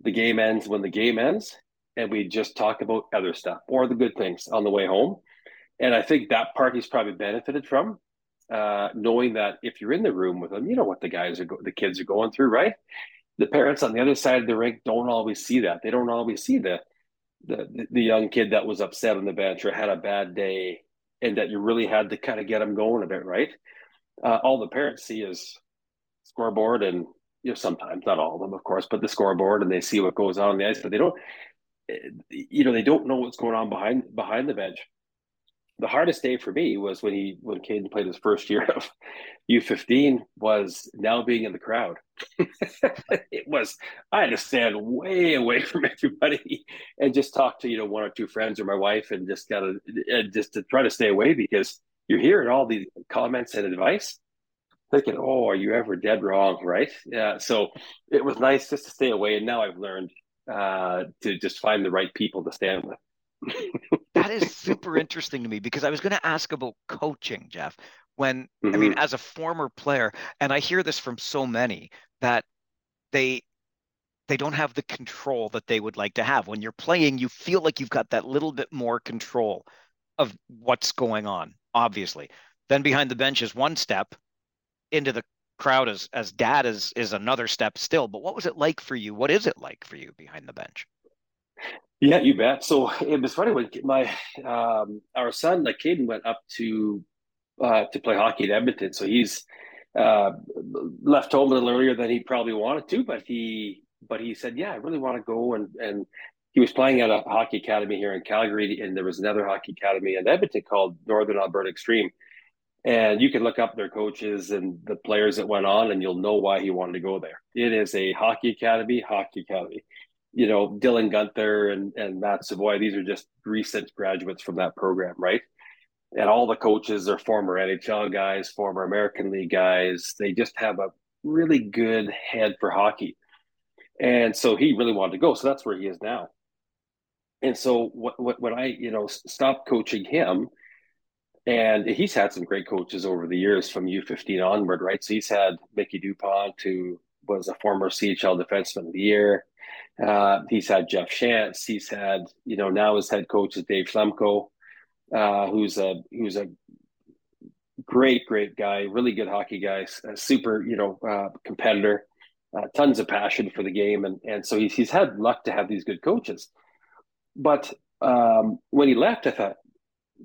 S2: the game ends when the game ends and we just talk about other stuff or the good things on the way home. And i think that part he's probably benefited from uh, knowing that if you're in the room with them you know what the guys are go- the kids are going through right? The parents on the other side of the rink don't always see that. They don't always see the the, the young kid that was upset on the bench or had a bad day and that you really had to kind of get them going a bit right? Uh, all the parents see is scoreboard and you know sometimes not all of them of course but the scoreboard and they see what goes on on the ice but they don't eh, you know they don't know what's going on behind behind the bench the hardest day for me was when he when Caden played his first year of U15 was now being in the crowd. it was I had to stand way away from everybody and just talk to you know one or two friends or my wife and just gotta just to try to stay away because you're hearing all these comments and advice thinking, oh, are you ever dead wrong? Right. Yeah. So it was nice just to stay away. And now I've learned uh, to just find the right people to stand with.
S1: that is super interesting to me because I was going to ask about coaching, Geoff. When mm-hmm. I mean, mm-hmm. as a former player, and I hear this from so many that they they don't have the control that they would like to have. When you're playing, you feel like you've got that little bit more control of what's going on, obviously. Then behind the bench is one step into the crowd as as dad is is another step still. But what was it like for you? What is it like for you behind the bench?
S2: Yeah, you bet. So it was funny when my um, our son, like Caden, went up to uh, to play hockey in Edmonton. So he's uh, left home a little earlier than he probably wanted to, but he but he said, "Yeah, I really want to go." And and he was playing at a hockey academy here in Calgary, and there was another hockey academy in Edmonton called Northern Alberta Extreme. And you can look up their coaches and the players that went on, and you'll know why he wanted to go there. It is a hockey academy, hockey academy. You know, Dylan Guenther and, and Matt Savoie, these are just recent graduates from that program, right? And all the coaches are former NHL guys, former American League guys. They just have a really good head for hockey. And so he really wanted to go. So that's where he is now. And so what, what, when I, you know, stopped coaching him, and he's had some great coaches over the years from U15 onward, right? So he's had Micki DuPont, who was a former CHL defenseman of the year. Uh, he's had Jeff Shantz. He's had, you know, now his head coach is Dave Schlemko, uh, who's a who's a great, great guy, really good hockey guy, super, you know, uh, competitor uh, tons of passion for the game, and and so he's he's had luck to have these good coaches. But um, when he left, I thought,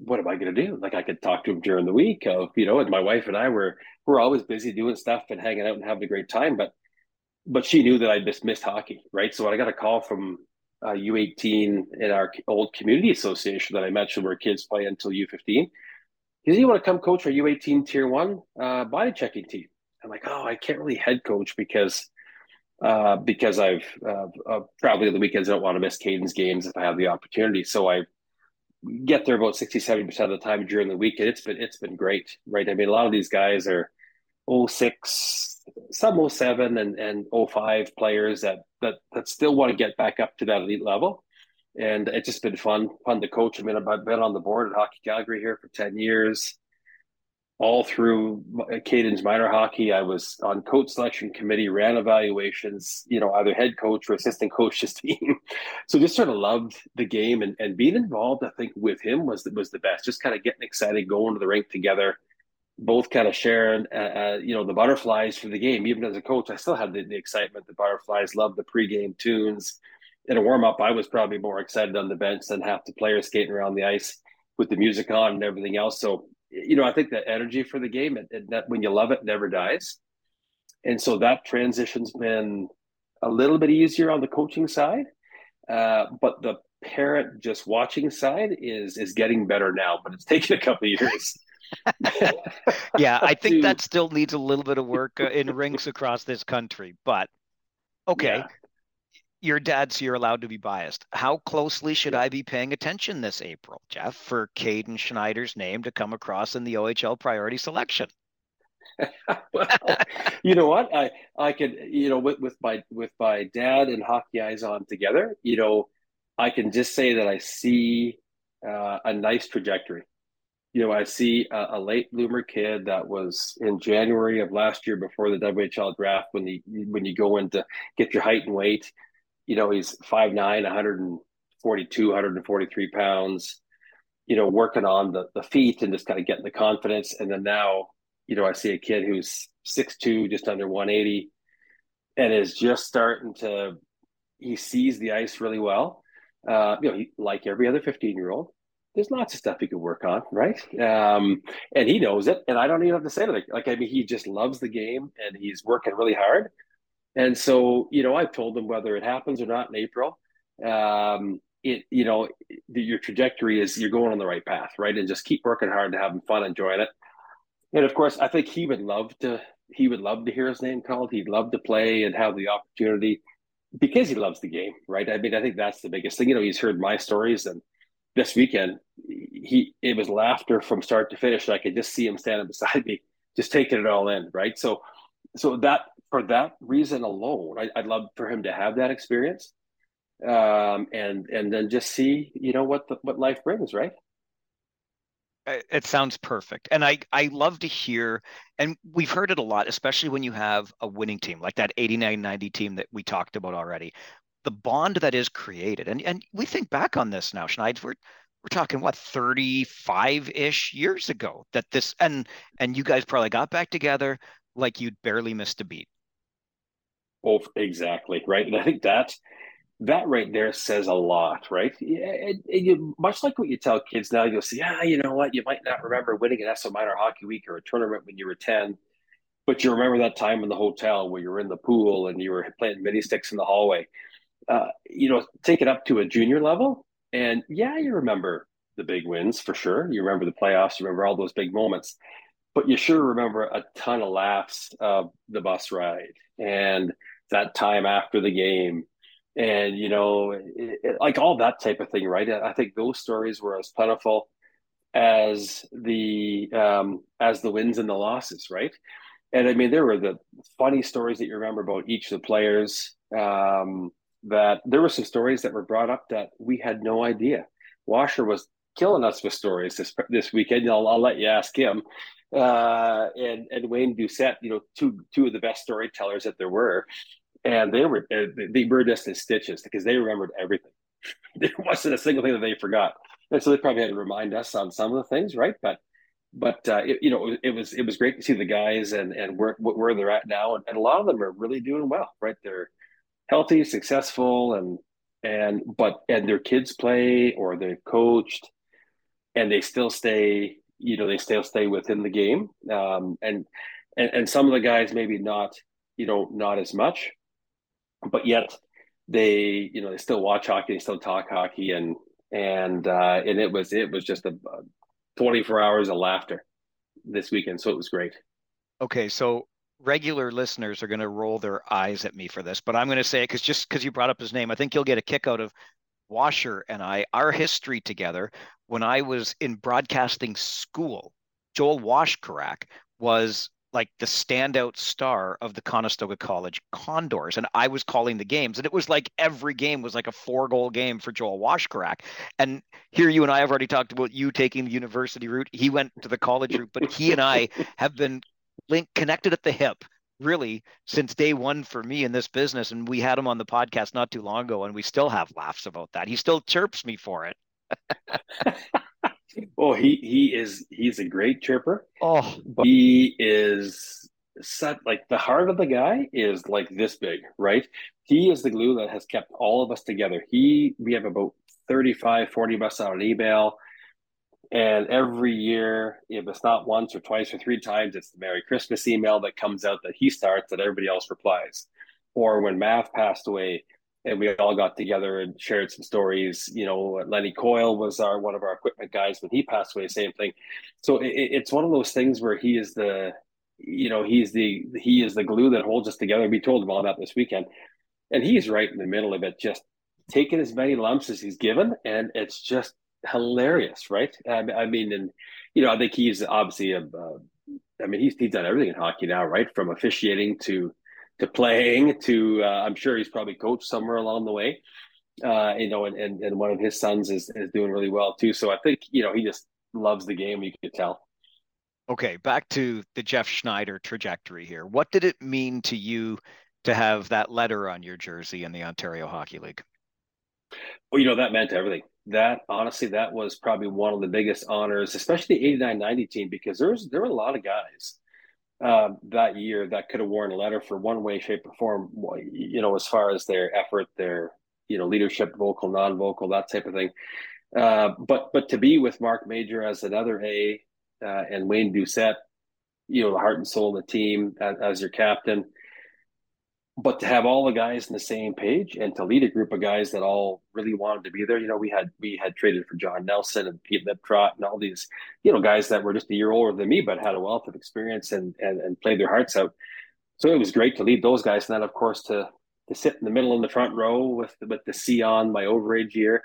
S2: what am I going to do? Like I could talk to him during the week, of, you know. And my wife and I were we're always busy doing stuff and hanging out and having a great time, but but she knew that I just missed hockey, right? So when I got a call from uh, U18 in our old community association that I mentioned, where kids play until U15. He said, "You want to come coach our U18 Tier One uh, body checking team?" I'm like, "Oh, I can't really head coach because uh, because I've uh, uh, traveling on the weekends. I don't want to miss Caden's games if I have the opportunity. So I get there about 60, 70% of the time during the week. And it's been, it's been great, right? I mean, a lot of these guys are 06, some 07 and, and 05 players that, that, that still want to get back up to that elite level. And it's just been fun, fun to coach. I mean, I've been on the board at Hockey Calgary here for 10 years all through Caden's minor hockey. I was on coach selection committee, ran evaluations, you know, either head coach or assistant coach this team. so just sort of loved the game and, and being involved, I think, with him was was the best. Just kind of getting excited, going to the rink together, both kind of sharing, uh, uh, you know, the butterflies for the game. Even as a coach, I still had the, the excitement. The butterflies, loved the pregame tunes. In a warm up, I was probably more excited on the bench than half the players skating around the ice with the music on and everything else. So you know, I think the energy for the game, and that when you love it, never dies. And so that transition's been a little bit easier on the coaching side, uh, but the parent just watching side is is getting better now. But it's taken a couple of years.
S1: yeah, I think that still needs a little bit of work uh, in rinks across this country. But okay, yeah your dad's you're allowed to be biased. How closely should I be paying attention this April, Geoff, for Caden Schneider's name to come across in the OHL priority selection?
S2: well, you know what? I I could you know with with my with my dad and hockey eyes on together, you know, I can just say that I see uh, a nice trajectory. You know, I see a, a, late bloomer kid that was in January of last year before the WHL draft when you when you go in to get your height and weight you know, he's 5'9, 142, 143 pounds, you know, working on the, the feet and just kind of getting the confidence. And then now, you know, I see a kid who's 6'2, just under 180, and is just starting to, he sees the ice really well. Uh, you know, he, like every other 15 year old, there's lots of stuff he could work on, right? Um, and he knows it. And I don't even have to say anything. Like, I mean, he just loves the game and he's working really hard. And so, you know, I've told them whether it happens or not in April, um, it, you know, the, your trajectory is you're going on the right path, right? And just keep working hard and having fun, enjoying it. And of course, I think he would love to, he would love to hear his name called. He'd love to play and have the opportunity because he loves the game, right? I mean, I think that's the biggest thing. You know, he's heard my stories and this weekend, he, it was laughter from start to finish. I could just see him standing beside me, just taking it all in, right? So, so that for that reason alone, I, would love for him to have that experience, um, and and then just see, you know, what the, what life brings, right?
S1: It sounds perfect. And I, I love to hear, and we've heard it a lot, especially when you have a winning team like that 89 90 team that we talked about already. The bond that is created. And, and we think back on this now, Schneid, we're, we're talking what 35 ish years ago that this, and, and you guys probably got back together like you'd barely missed a beat.
S2: Oh, exactly. Right. And I think that that right there says a lot, right? And, and you, much like what you tell kids now, you'll say, yeah, you know what? You might not remember winning an Esso Minor Hockey Week or a tournament when you were 10, but you remember that time in the hotel where you were in the pool and you were playing mini sticks in the hallway. Uh, you know, take it up to a junior level. And yeah, you remember the big wins for sure. You remember the playoffs, you remember all those big moments, but you sure remember a ton of laughs of the bus ride and that time after the game. And you know it, it, like all that type of thing right? I think those stories were as plentiful as the um as the wins and the losses right? And i mean there were the funny stories that you remember about each of the players um that there were some stories that were brought up that we had no idea. Washer was killing us with stories this this weekend. I'll, I'll let you ask him uh and and wayne doucet you know two two of the best storytellers that there were and they were they were just in stitches because they remembered everything. there wasn't a single thing that they forgot, and so they probably had to remind us on some of the things, right? But but uh, it, you know it was it was great to see the guys and and where where they're at now, and, and a lot of them are really doing well, right? They're healthy, successful, and and but and their kids play or they're coached, and they still stay, you know, they still stay within the game, um, and and and some of the guys maybe not, you know, not as much, but yet they you know they still watch hockey they still talk hockey and and uh and it was it was just a, a 24 hours of laughter this weekend so it was great.
S1: Okay so regular listeners are going to roll their eyes at me for this but i'm going to say it because just because you brought up his name i think you'll get a kick out of washer and i our history together when i was in broadcasting school joel washkurak was like the standout star of the Conestoga College Condors. And I was calling the games. And it was like every game was like a four goal game for Joel Washkurak. And here you and I have already talked about you taking the university route. He went to the college route, but he and I have been linked connected at the hip really since day one for me in this business. And we had him on the podcast not too long ago, and we still have laughs about that. He still chirps me for it.
S2: Oh, he he is he's a great chirper.
S1: Oh,
S2: but he is set like the heart of the guy is like this big, right? He is the glue that has kept all of us together. He we have about 35, 40 of us on email. And every year, if it's not once or twice or three times, it's the Merry Christmas email that comes out that he starts that everybody else replies. Or when Math passed away, and we all got together and shared some stories. You know, Lenny Coyle was our one of our equipment guys when he passed away. Same thing. So it, it's one of those things where he is the, you know, he's the he is the glue that holds us together. We told him all that this weekend, and he's right in the middle of it, just taking as many lumps as he's given, and it's just hilarious, right? I, I mean, and you know, I think he's obviously a. Uh, I mean, he's he's done everything in hockey now, right? From officiating to to playing to uh, I'm sure he's probably coached somewhere along the way. Uh, you know, and, and, and one of his sons is, is doing really well too. So I think, you know, he just loves the game. You could tell.
S1: Okay. Back to the Geoff Schneider trajectory here. What did it mean to you to have that letter on your jersey in the Ontario Hockey League?
S2: Well, you know, that meant everything. That honestly, that was probably one of the biggest honors, especially the 89 90 team, because there's there were a lot of guys uh, that year that could have worn a letter for one way, shape, or form. You know, as far as their effort, their you know leadership, vocal, non-vocal, that type of thing. Uh, but but to be with Mark Major as another A uh, and Wayne Doucet, you know, the heart and soul of the team as, as your captain, but to have all the guys in the same page and to lead a group of guys that all really wanted to be there, you know, we had we had traded for John Nelson and Pete Liptrot and all these, you know, guys that were just a year older than me, but had a wealth of experience and and, and played their hearts out. So it was great to lead those guys, and then of course to to sit in the middle in the front row with with the C on my overage year.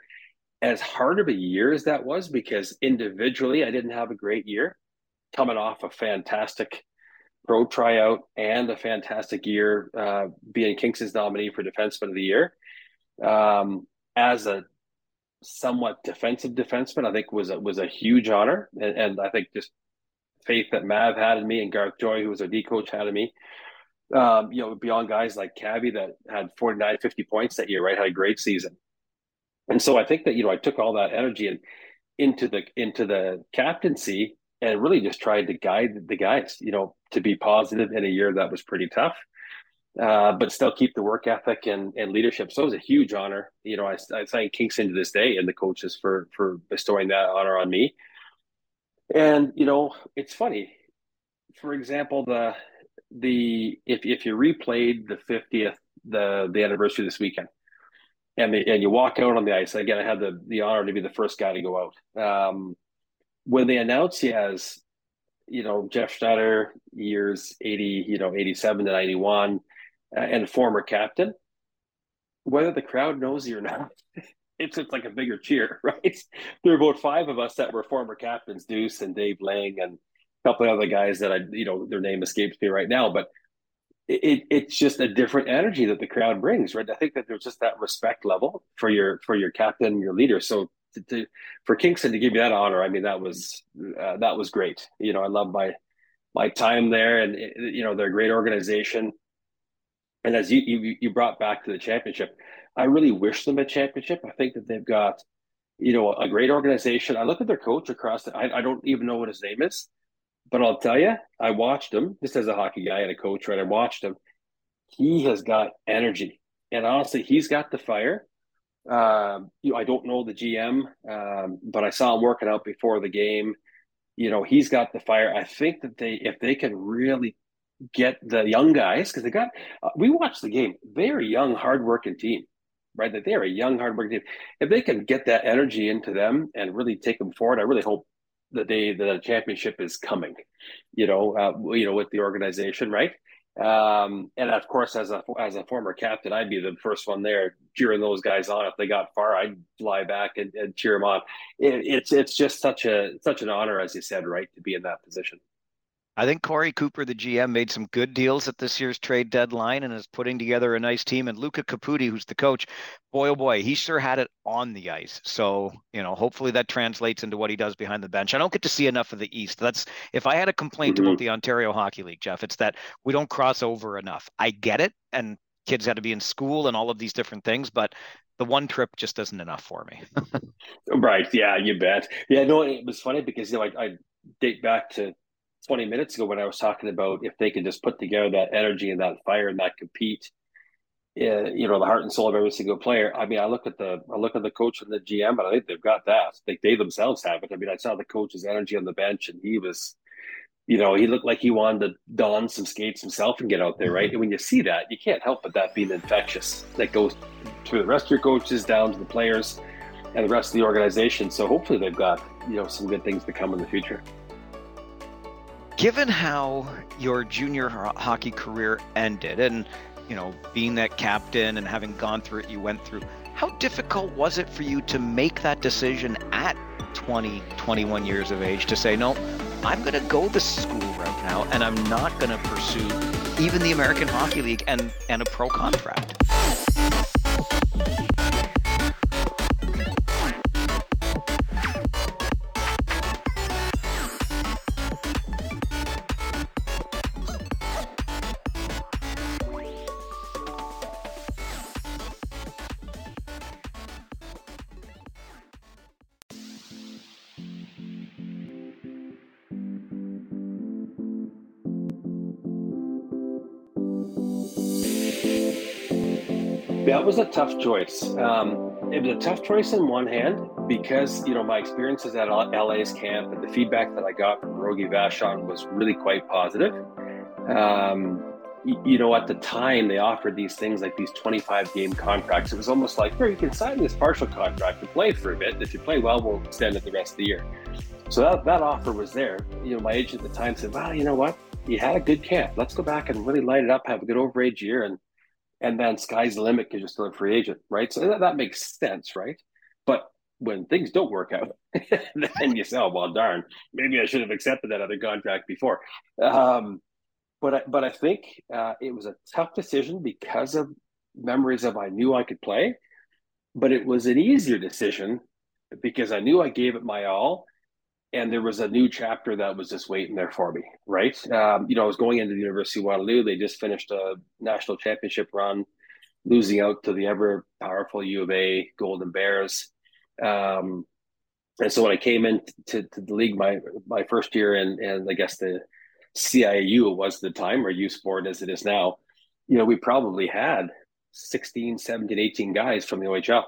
S2: As hard of a year as that was, because individually I didn't have a great year, coming off a fantastic pro tryout and a fantastic year uh, being Kingston's nominee for Defenseman of the Year. Um, as a somewhat defensive defenseman, I think was a, was a huge honor, and, and I think just faith that Mav had in me and Garth Joy, who was our D coach, had in me. Um, you know, beyond guys like Cabby that had 49, 50 points that year, right? Had a great season. And so I think that, you know, I took all that energy and into the into the captaincy and really just tried to guide the guys, you know, to be positive in a year that was pretty tough. Uh, but still keep the work ethic and, and leadership. So it was a huge honor. You know, I, I thank Kingston to this day and the coaches for for bestowing that honor on me. And you know, it's funny. For example, the the if if you replayed the 50th the the anniversary this weekend and the, and you walk out on the ice again i had the the honor to be the first guy to go out um, when they announce he has, you know geoff schneider years 80 you know 87 to 91 uh, and former captain whether the crowd knows you or not it's it's like a bigger cheer right there are about five of us that were former captains deuce and dave lang and a couple of other guys that I, you know, their name escapes me right now, but it, it's just a different energy that the crowd brings, right? I think that there's just that respect level for your for your captain, your leader. So to, to, for Kingston to give you that honor, I mean, that was uh, that was great. You know, I love my my time there, and you know, they're a great organization. And as you, you you brought back to the championship, I really wish them a championship. I think that they've got, you know, a great organization. I look at their coach across the. I, I don't even know what his name is but I'll tell you, I watched him just as a hockey guy and a coach, right? I watched him. He has got energy, and honestly, he's got the fire. Um, you know, I don't know the GM, um, but I saw him working out before the game. You know, he's got the fire. I think that they, if they can really get the young guys, because they got, uh, we watched the game. They're a young, hardworking team, right? That they're a young, hardworking team. If they can get that energy into them and really take them forward, I really hope the day the championship is coming, you know, uh, you know, with the organization, right? Um, and of course, as a as a former captain, I'd be the first one there cheering those guys on. If they got far, I'd fly back and, and cheer them on. It, it's it's just such a such an honor, as you said, right, to be in that position.
S1: I think Corey Cooper, the GM, made some good deals at this year's trade deadline and is putting together a nice team. And Luca Caputi, who's the coach, boy oh boy, he sure had it on the ice. So you know, hopefully that translates into what he does behind the bench. I don't get to see enough of the East. That's if I had a complaint mm-hmm. about the Ontario Hockey League, Geoff, it's that we don't cross over enough. I get it, and kids had to be in school and all of these different things, but the one trip just isn't enough for me.
S2: right? Yeah, you bet. Yeah, no, it was funny because you know I, I date back to 20 minutes ago when I was talking about if they could just put together that energy and that fire and that compete, uh, you know, the heart and soul of every single player. I mean, I look at the I look at the coach and the GM, and I think they've got that. Like they themselves have it. I mean, I saw the coach's energy on the bench, and he was, you know, he looked like he wanted to don some skates himself and get out there, right? And when you see that, you can't help but that being infectious. That goes to the rest of your coaches, down to the players, and the rest of the organization. So hopefully, they've got you know some good things to come in the future.
S1: Given how your junior hockey career ended, and you know, being that captain and having gone through it, you went through. How difficult was it for you to make that decision at 20, 21 years of age to say, no, I'm going to go the school route now, and I'm not going to pursue even the American Hockey League and, and a pro contract?
S2: Tough choice. Um, it was a tough choice in one hand because you know my experiences at LA's camp and the feedback that I got from Rogie Vachon was really quite positive. Um, you, know, at the time they offered these things like these 25 game contracts. It was almost like, here, you can sign this partial contract and play for a bit. If you play well, we'll extend it the rest of the year. So that, that offer was there. You know, my agent at the time said, well, you know what? You had a good camp. Let's go back and really light it up, have a good overage year, and and then sky's the limit because you're still a free agent, right? So that, that makes sense, right? But when things don't work out, then you say, "Oh well, darn, maybe I should have accepted that other contract before." Um, but I, but I think uh, it was a tough decision because of memories of I knew I could play, but it was an easier decision because I knew I gave it my all and there was a new chapter that was just waiting there for me, right? Um, you know, I was going into the University of Waterloo. They just finished a national championship run, losing out to the ever powerful U of A Golden Bears. Um, and so when I came into to, the league my my first year, and and I guess the CIAU was the time or U Sport as it is now, you know, we probably had 16, 17, 18 guys from the OHL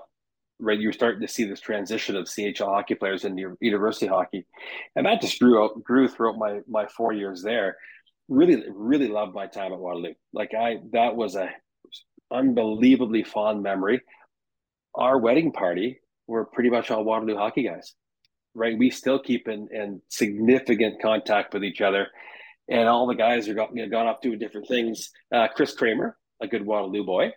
S2: right, you're starting to see this transition of CHL hockey players into university hockey, and that just grew out, grew throughout my my four years there. Really, really loved my time at Waterloo. Like I, that was a unbelievably fond memory. Our wedding party were pretty much all Waterloo hockey guys, right? We still keep in, in significant contact with each other, and all the guys are got, you know, gone off doing different things. Uh, Chris Kramer, a good Waterloo boy,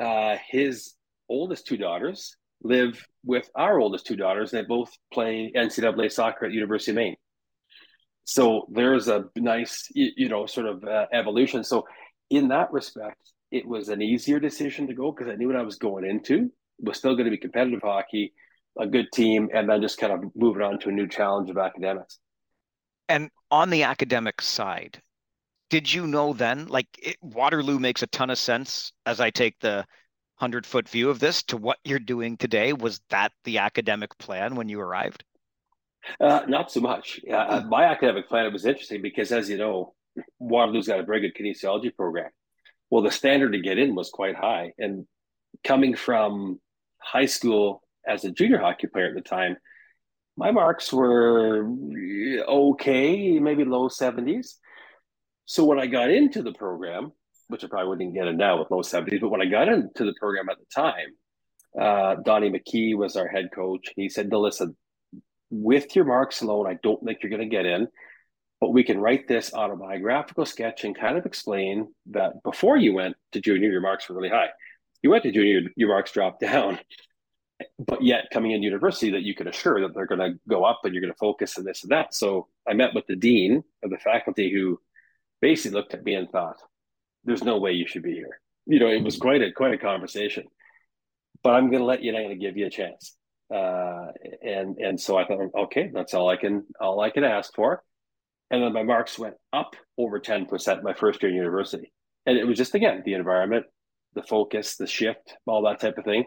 S2: uh, his oldest two daughters live with our oldest two daughters. They both play NCAA soccer at University of Maine. So there's a nice, you know, sort of uh, evolution. So in that respect, it was an easier decision to go because I knew what I was going into. It was still going to be competitive hockey, a good team, and then just kind of moving on to a new challenge of academics.
S1: And on the academic side, did you know then, like it, Waterloo makes a ton of sense as I take the 100 foot view of this to what you're doing today? Was that the academic plan when you arrived?
S2: Uh, not so much. Uh, my academic plan it was interesting because, as you know, Waterloo's got a very good kinesiology program. Well, the standard to get in was quite high, and coming from high school as a junior hockey player at the time, my marks were okay, maybe low 70s. So when I got into the program, which I probably wouldn't get in now with low 70s. But when I got into the program at the time, uh, Donnie McKee was our head coach. He said, listen, with your marks alone, I don't think you're going to get in, but we can write this autobiographical sketch and kind of explain that before you went to junior, your marks were really high. You went to junior, your marks dropped down. But yet, coming into university, that you can assure that they're going to go up and you're going to focus on this and that. So, I met with the dean of the faculty who basically looked at me and thought, there's no way you should be here. You know, it was quite a quite a conversation. But I'm going to let you. I'm going to give you a chance. Uh, and and so I thought, okay, that's all I can all I can ask for. And then my marks went up over ten percent my first year in university, and it was just again the environment, the focus, the shift, all that type of thing.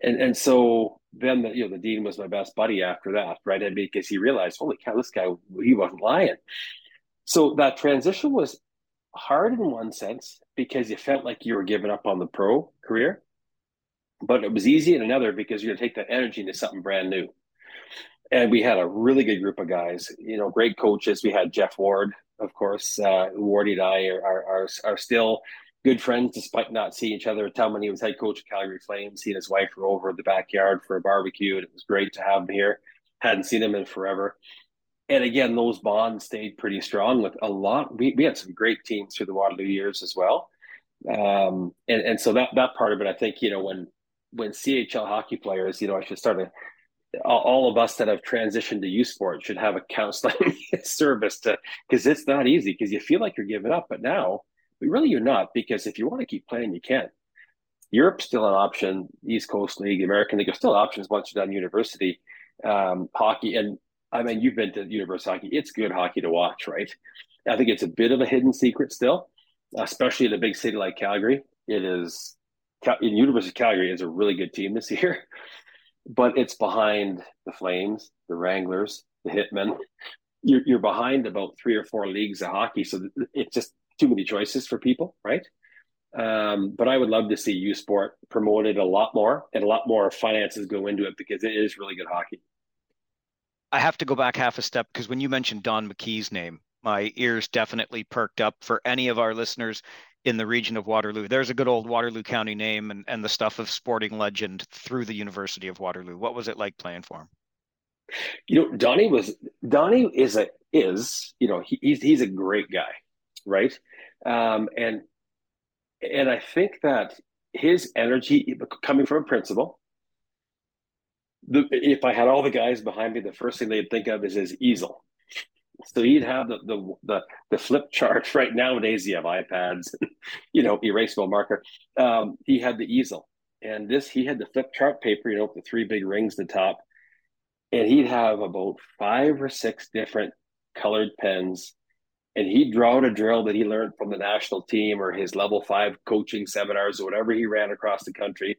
S2: And and so then the, you know the dean was my best buddy after that, right? And because he realized, holy cow, this guy he wasn't lying. So that transition was hard in one sense because you felt like you were giving up on the pro career, but it was easy in another because you're going to take that energy into something brand new. And we had a really good group of guys, you know, great coaches. We had Geoff Ward, of course. Uh, Wardy and I are, are, are, are still good friends despite not seeing each other. Tom, when he was head coach of Calgary Flames, he and his wife were over the backyard for a barbecue, and it was great to have him here. Hadn't seen him in forever and again, those bonds stayed pretty strong with a lot. We, we had some great teams through the Waterloo years as well. Um, and, and so that, that part of it, I think, you know, when, when CHL hockey players, you know, I should start to, all, of us that have transitioned to U Sport should have a counseling service to, because it's not easy because you feel like you're giving up, but now, but really you're not because if you want to keep playing, you can. Europe's still an option. East Coast League, American League are still options once you're done university um, hockey. And I mean, you've been to university hockey. It's good hockey to watch, right? I think it's a bit of a hidden secret still, especially in a big city like Calgary. It is in University of Calgary is a really good team this year, but it's behind the Flames, the Wranglers, the Hitmen. You're, you're behind about three or four leagues of hockey, so it's just too many choices for people, right? Um, but I would love to see U Sport promoted a lot more and a lot more finances go into it because it is really good hockey.
S1: I have to go back half a step because when you mentioned Don McKee's name, my ears definitely perked up for any of our listeners in the region of Waterloo. There's a good old Waterloo County name and, and the stuff of sporting legend through the University of Waterloo. What was it like playing for him?
S2: You know, Donnie was Donnie is a is you know he, he's he's a great guy, right? Um, and and I think that his energy coming from a principal, the, if I had all the guys behind me, the first thing they'd think of is his easel. So he'd have the the the, the flip chart. Right nowadays, you have iPads, you know, erasable marker. Um, he had the easel, and this he had the flip chart paper, you know, with the three big rings at the top. and he'd have about five or six different colored pens and he'd draw out a drill that he learned from the national team or his level five coaching seminars or whatever he ran across the country.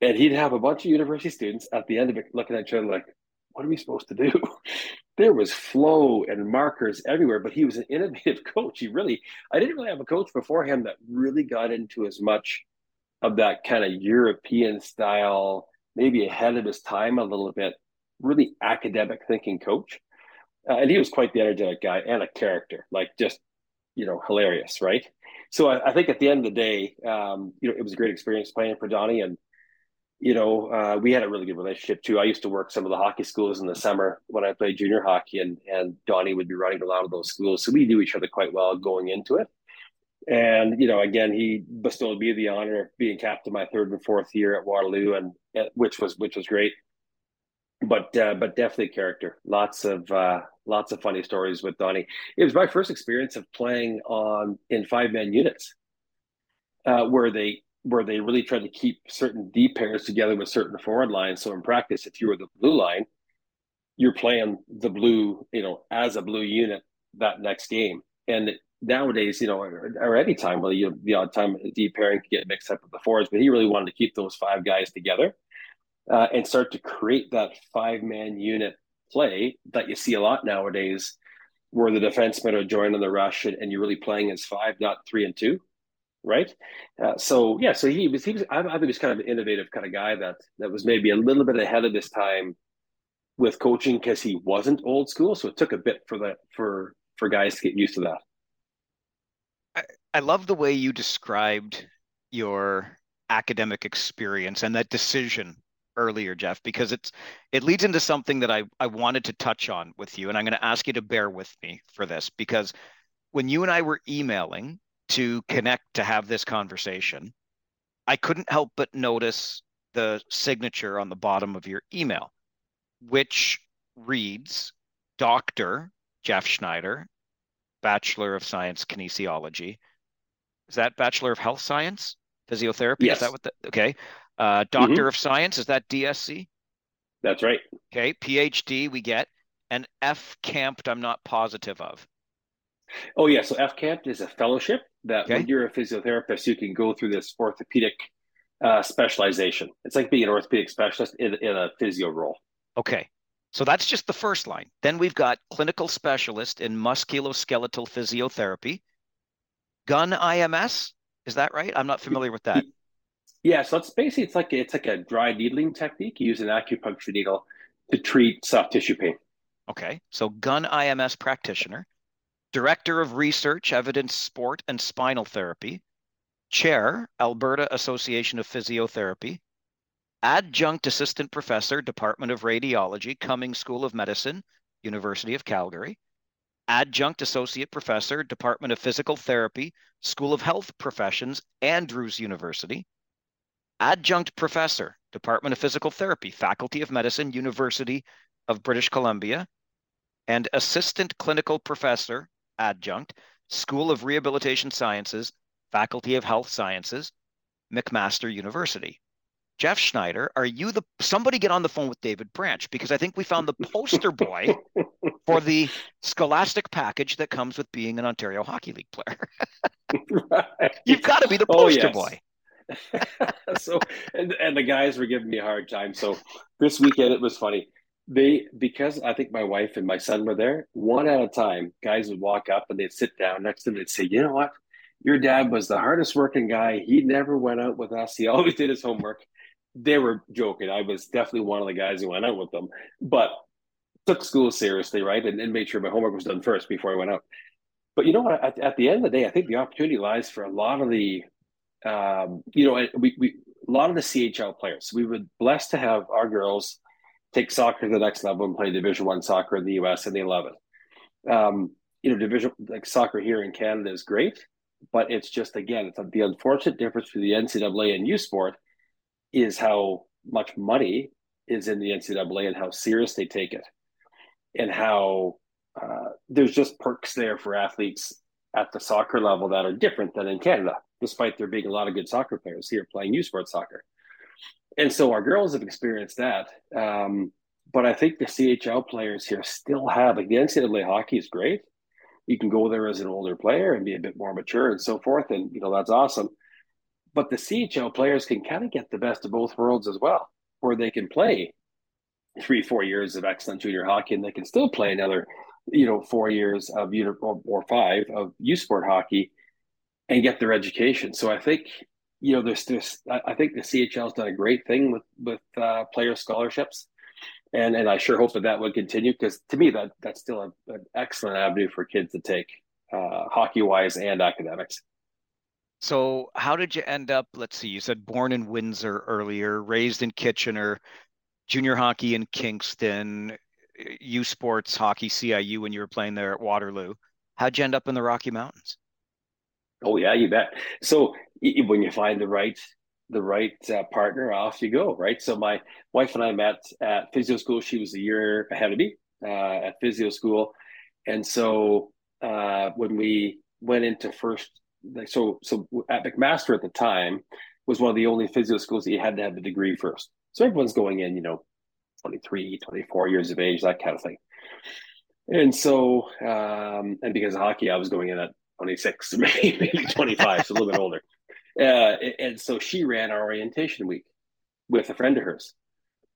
S2: And he'd have a bunch of university students at the end of it looking at each other like, what are we supposed to do? there was flow and markers everywhere, but he was an innovative coach. He really, I didn't really have a coach before him that really got into as much of that kind of European style, maybe ahead of his time a little bit, really academic thinking coach. Uh, and he was quite the energetic guy and a character, like just, you know, hilarious, right? So I, I think at the end of the day, um, you know, it was a great experience playing for Donnie. And, you know, uh, we had a really good relationship too. I used to work some of the hockey schools in the summer when I played junior hockey, and, and Donnie would be running a lot of those schools. So we knew each other quite well going into it. And, you know, again, he bestowed me the honor of being captain my third and fourth year at Waterloo, and which was which was great but uh, but definitely character. Lots of uh, lots of funny stories with Donnie. It was my first experience of playing on in five man units, uh, where they where they really tried to keep certain D pairs together with certain forward lines. So in practice, if you were the blue line, you're playing the blue, you know, as a blue unit that next game. And nowadays, you know, or, or any time, well, you the odd time D pairing can get mixed up with the forwards, but he really wanted to keep those five guys together uh, and start to create that five man unit play that you see a lot nowadays, where the defensemen are joining the rush and, and you're really playing as five, not three and two, right? Uh, so yeah, so he was he was I, I think he was kind of an innovative kind of guy that that was maybe a little bit ahead of his time with coaching because he wasn't old school, so it took a bit for that for for guys to get used to that.
S1: I, I love the way you described your academic experience and that decision earlier, Geoff, because it's it leads into something that I, I wanted to touch on with you. And I'm going to ask you to bear with me for this because when you and I were emailing to connect to have this conversation, I couldn't help but notice the signature on the bottom of your email, which reads Dr. Geoff Schneider, Bachelor of Science Kinesiology. Is that Bachelor of Health Science? Physiotherapy?
S2: Yes.
S1: Is that what the okay? Uh, Doctor mm-hmm. of Science, is that DSC?
S2: That's right.
S1: Okay. PhD, we get. And FCAMPT, I'm not positive of.
S2: Oh, yeah. So FCAMPT is a fellowship that okay. when you're a physiotherapist, you can go through this orthopedic uh, specialization. It's like being an orthopedic specialist in, in a physio role.
S1: Okay. So that's just the first line. Then we've got clinical specialist in musculoskeletal physiotherapy. Gunn IMS, is that right? I'm not familiar with that.
S2: Yeah, so it's basically it's like it's like a dry needling technique. You use an acupuncture needle to treat soft tissue pain.
S1: Okay, so Gunn IMS practitioner, director of research, evidence, sport, and spinal therapy, chair, Alberta Association of Physiotherapy, adjunct assistant professor, Department of Radiology, Cummings School of Medicine, University of Calgary, adjunct associate professor, Department of Physical Therapy, School of Health Professions, Andrews University. Adjunct professor, Department of Physical Therapy, Faculty of Medicine, University of British Columbia, and assistant clinical professor, adjunct, School of Rehabilitation Sciences, Faculty of Health Sciences, McMaster University. Geoff Schneider, are you the somebody get on the phone with David Branch because I think we found the poster boy for the scholastic package that comes with being an Ontario Hockey League player. right. You've got to be the oh, poster oh, yes. boy.
S2: so and, and the guys were giving me a hard time. So this weekend it was funny. They because I think my wife and my son were there, one at a time, guys would walk up and they'd sit down next to them and say, you know what? Your dad was the hardest working guy. He never went out with us. He always did his homework. They were joking. I was definitely one of the guys who went out with them, but took school seriously, right? And, and made sure my homework was done first before I went out. But you know what? At, at, the end of the day, I think the opportunity lies for a lot of the um, you know, we, we a lot of the CHL players. We were blessed to have our girls take soccer to the next level and play Division One soccer in the U.S. and they love it. Um, you know, division like soccer here in Canada is great, but it's just again, it's the unfortunate difference between the NCAA and U Sport is how much money is in the NCAA and how serious they take it, and how uh, there's just perks there for athletes at the soccer level that are different than in Canada despite there being a lot of good soccer players here playing U Sport soccer. And so our girls have experienced that. Um, but I think the CHL players here still have like the NCAA hockey is great. You can go there as an older player and be a bit more mature and so forth, and you know that's awesome. But the CHL players can kind of get the best of both worlds as well, where they can play three, four years of excellent junior hockey, and they can still play another, you know, four years of or, or five of U Sport hockey, and get their education. So I think you know, there's this. I think the CHL has done a great thing with with uh, player scholarships, and and I sure hope that that would continue because to me that that's still a, an excellent avenue for kids to take, uh, hockey wise and academics.
S1: So, how did you end up? Let's see, you said born in Windsor earlier, raised in Kitchener, junior hockey in Kingston, U Sports hockey CIAU when you were playing there at Waterloo. How'd you end up in the Rocky Mountains?
S2: Oh yeah, you bet. So when you find the right the right uh, partner, off you go. Right. So my wife and I met at physio school. She was a year ahead of me uh, at physio school, and so uh, when we went into first, so so at McMaster at the time was one of the only physio schools that you had to have a degree first. So everyone's going in, you know, 23, 24 years of age, that kind of thing. And so, um, and because of hockey, I was going in at 26, maybe, maybe 25, so a little bit older. Uh, and so she ran our orientation week with a friend of hers.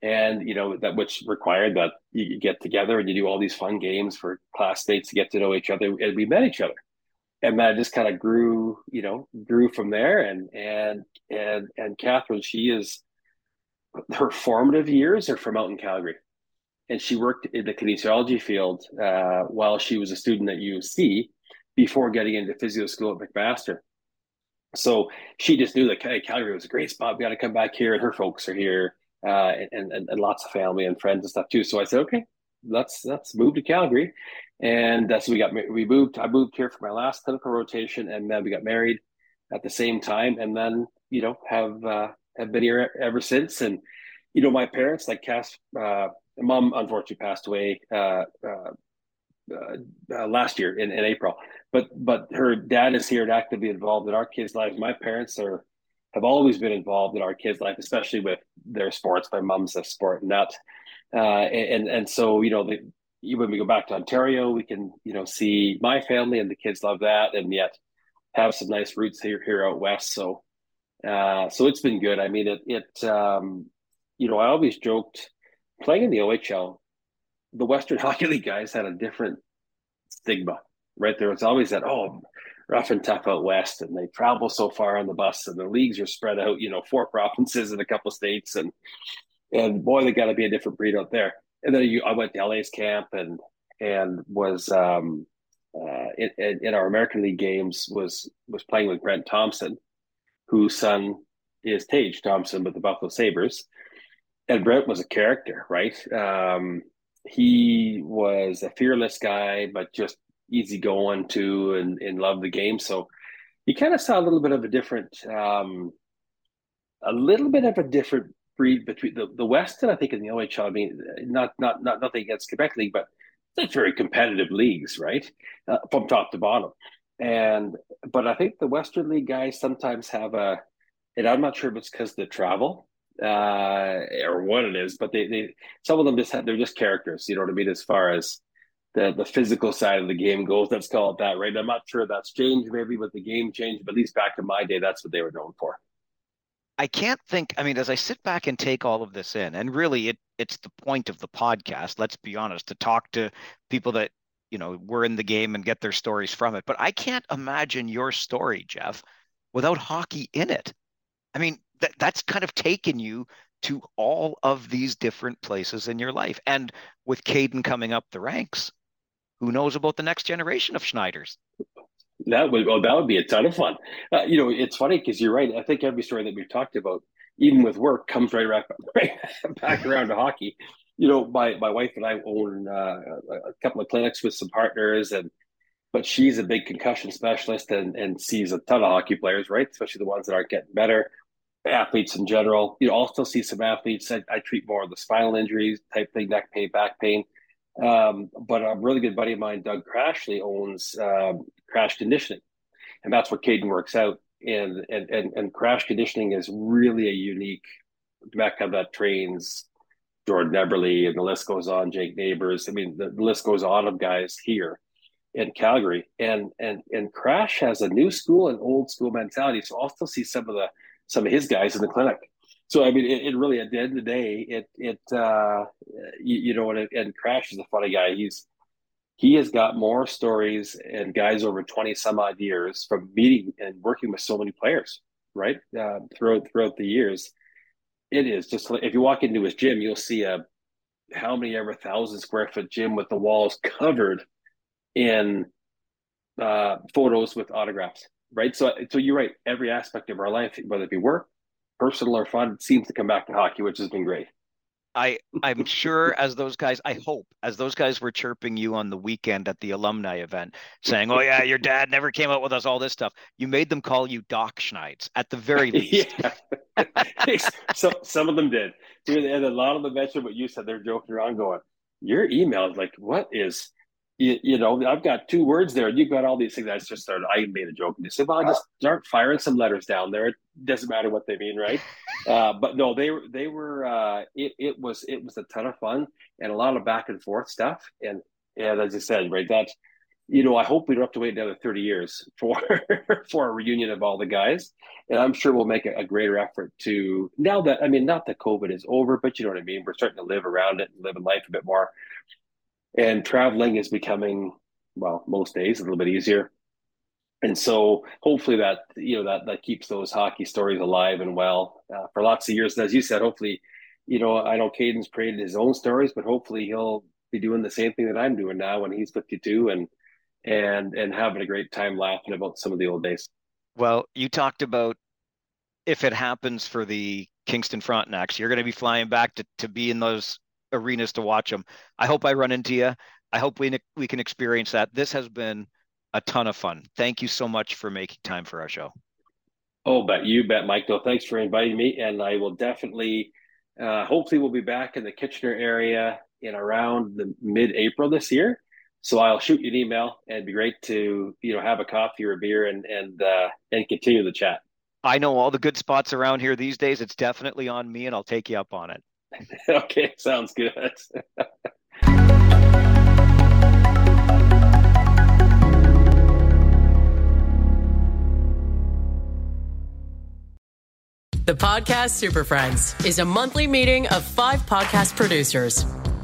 S2: And, you know, that which required that you get together and you do all these fun games for classmates to get to know each other. And we met each other. And that just kind of grew, you know, grew from there. And, and, and, and Catherine, she is, her formative years are from out in Calgary. And she worked in the kinesiology field uh, while she was a student at UC before getting into physio school at McMaster. So she just knew that Calgary was a great spot. We got to come back here, and her folks are here, uh, and, and, and lots of family and friends and stuff too. So I said, okay, let's let's move to Calgary, and that's we got we moved. I moved here for my last clinical rotation, and then we got married at the same time, and then you know have uh, have been here ever since. And you know, my parents, like Cass, uh, mom unfortunately passed away uh, uh, uh, last year in, in April. But but her dad is here and actively involved in our kids' life. My parents are have always been involved in our kids' life, especially with their sports. My mom's a sport nut, uh, and and so you know the, when we go back to Ontario, we can you know see my family and the kids love that, and yet have some nice roots here here out west. So uh, so it's been good. I mean, it it um, you know I always joked playing in the OHL the Western Hockey League guys had a different stigma, right? There was always that, oh, rough and tough out west, and they travel so far on the bus, and the leagues are spread out, you know, four provinces and a couple states, and and boy, they got to be a different breed out there. And then you, I went to LA's camp and and was um, uh, in, in our American League games was was playing with Brent Thompson, whose son is Tage Thompson with the Buffalo Sabres, and Brent was a character, right? Um, he was a fearless guy, but just easy going too, and and loved the game. So you kind of saw a little bit of a different, um, a little bit of a different breed between the, the West and I think in the OHL. I mean, not not not nothing against Quebec League, but it's very competitive leagues, right, uh, from top to bottom. And but I think the Western League guys sometimes have a, and I'm not sure if it's because the travel uh, or what it is, but they, they some of them just have they're just characters. You know what I mean? As far as the the physical side of the game goes, let's call it that, right? I'm not sure that's changed maybe, but the game changed. But at least back in my day, that's what they were known for.
S1: I can't think. I mean, as I sit back and take all of this in, and really, it it's the point of the podcast. Let's be honest, to talk to people that you know were in the game and get their stories from it. But I can't imagine your story, Geoff, without hockey in it. I mean, that that's kind of taken you to all of these different places in your life. And with Caden coming up the ranks, who knows about the next generation of Schneiders?
S2: That would oh, that would be a ton of fun. Uh, you know, it's funny because you're right. I think every story that we've talked about, even with work, comes right back, right back around to hockey. You know, my my wife and I own uh, a couple of clinics with some partners, and but she's a big concussion specialist and and sees a ton of hockey players, right? Especially the ones that aren't getting better athletes in general. You know, I'll still see some athletes. I, I treat more of the spinal injuries type thing, neck pain, back pain. Um, but a really good buddy of mine, Doug Crashley, owns um, Crash Conditioning, and that's where Caden works out. And, and and and Crash Conditioning is really a unique mecca that trains Jordan Eberle, and the list goes on. Jake Neighbors. I mean, the, the list goes on of guys here in Calgary. And and and Crash has a new school and old school mentality. So I'll still see some of the some of his guys in the clinic. So I mean, it, it really at the end of the day, it it uh, you, you know, and, and Crash is a funny guy. He's he has got more stories and guys over 20 some odd years from meeting and working with so many players right uh, throughout throughout the years it is just if you walk into his gym you'll see a how many ever thousand square foot gym with the walls covered in uh, photos with autographs right so so you're right every aspect of our life whether it be work personal or fun seems to come back to hockey which has been great
S1: I I'm sure as those guys, I hope as those guys were chirping you on the weekend at the alumni event, saying, "Oh yeah, your dad never came out with us all this stuff." You made them call you Doc Schneitz at the very least.
S2: yeah. so some of them did, and a lot of them mentioned what you said. They're joking around, going, "Your email is like what is." You, you, know, I've got two words there. and you've got all these things. I just started. I made a joke and they said, "Well, I just start firing some letters down there. It doesn't matter what they mean, right?" uh, but no, they were they were. Uh, it it was it was a ton of fun and a lot of back and forth stuff. And and as I said, right, that you know, I hope we don't have to wait another thirty years for for a reunion of all the guys. And I'm sure we'll make a, a greater effort to now that I mean, not that COVID is over, but you know what I mean. We're starting to live around it and live in life a bit more and traveling is becoming well most days a little bit easier. And so hopefully that you know that that keeps those hockey stories alive and well uh, for lots of years. And as you said hopefully you know i know Caden's created his own stories but hopefully he'll be doing the same thing that i'm doing now when he's 52 and and and having a great time laughing about some of the old days.
S1: Well you talked about if it happens for the kingston frontenacs you're going to be flying back to, to be in those arenas to watch them. I hope I run into you. I hope we we can experience that. This has been a ton of fun. Thank you so much for making time for our show.
S2: Oh, bet you bet, Mike. Though, thanks for inviting me, and I will definitely. Uh, hopefully, we'll be back in the Kitchener area in around the mid-April this year. So I'll shoot you an email, and it'd be great to you know have a coffee or a beer and and uh, and continue the chat.
S1: I know all the good spots around here these days. It's definitely on me, and I'll take you up on it.
S2: okay, sounds good.
S3: The Podcast Super Friends is a monthly meeting of five podcast producers.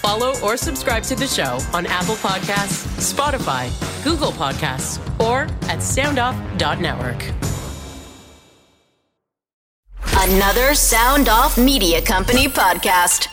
S3: Follow or subscribe to the show on Apple Podcasts, Spotify, Google Podcasts, or at soundoff.network.
S4: Another Sound Off Media Company podcast.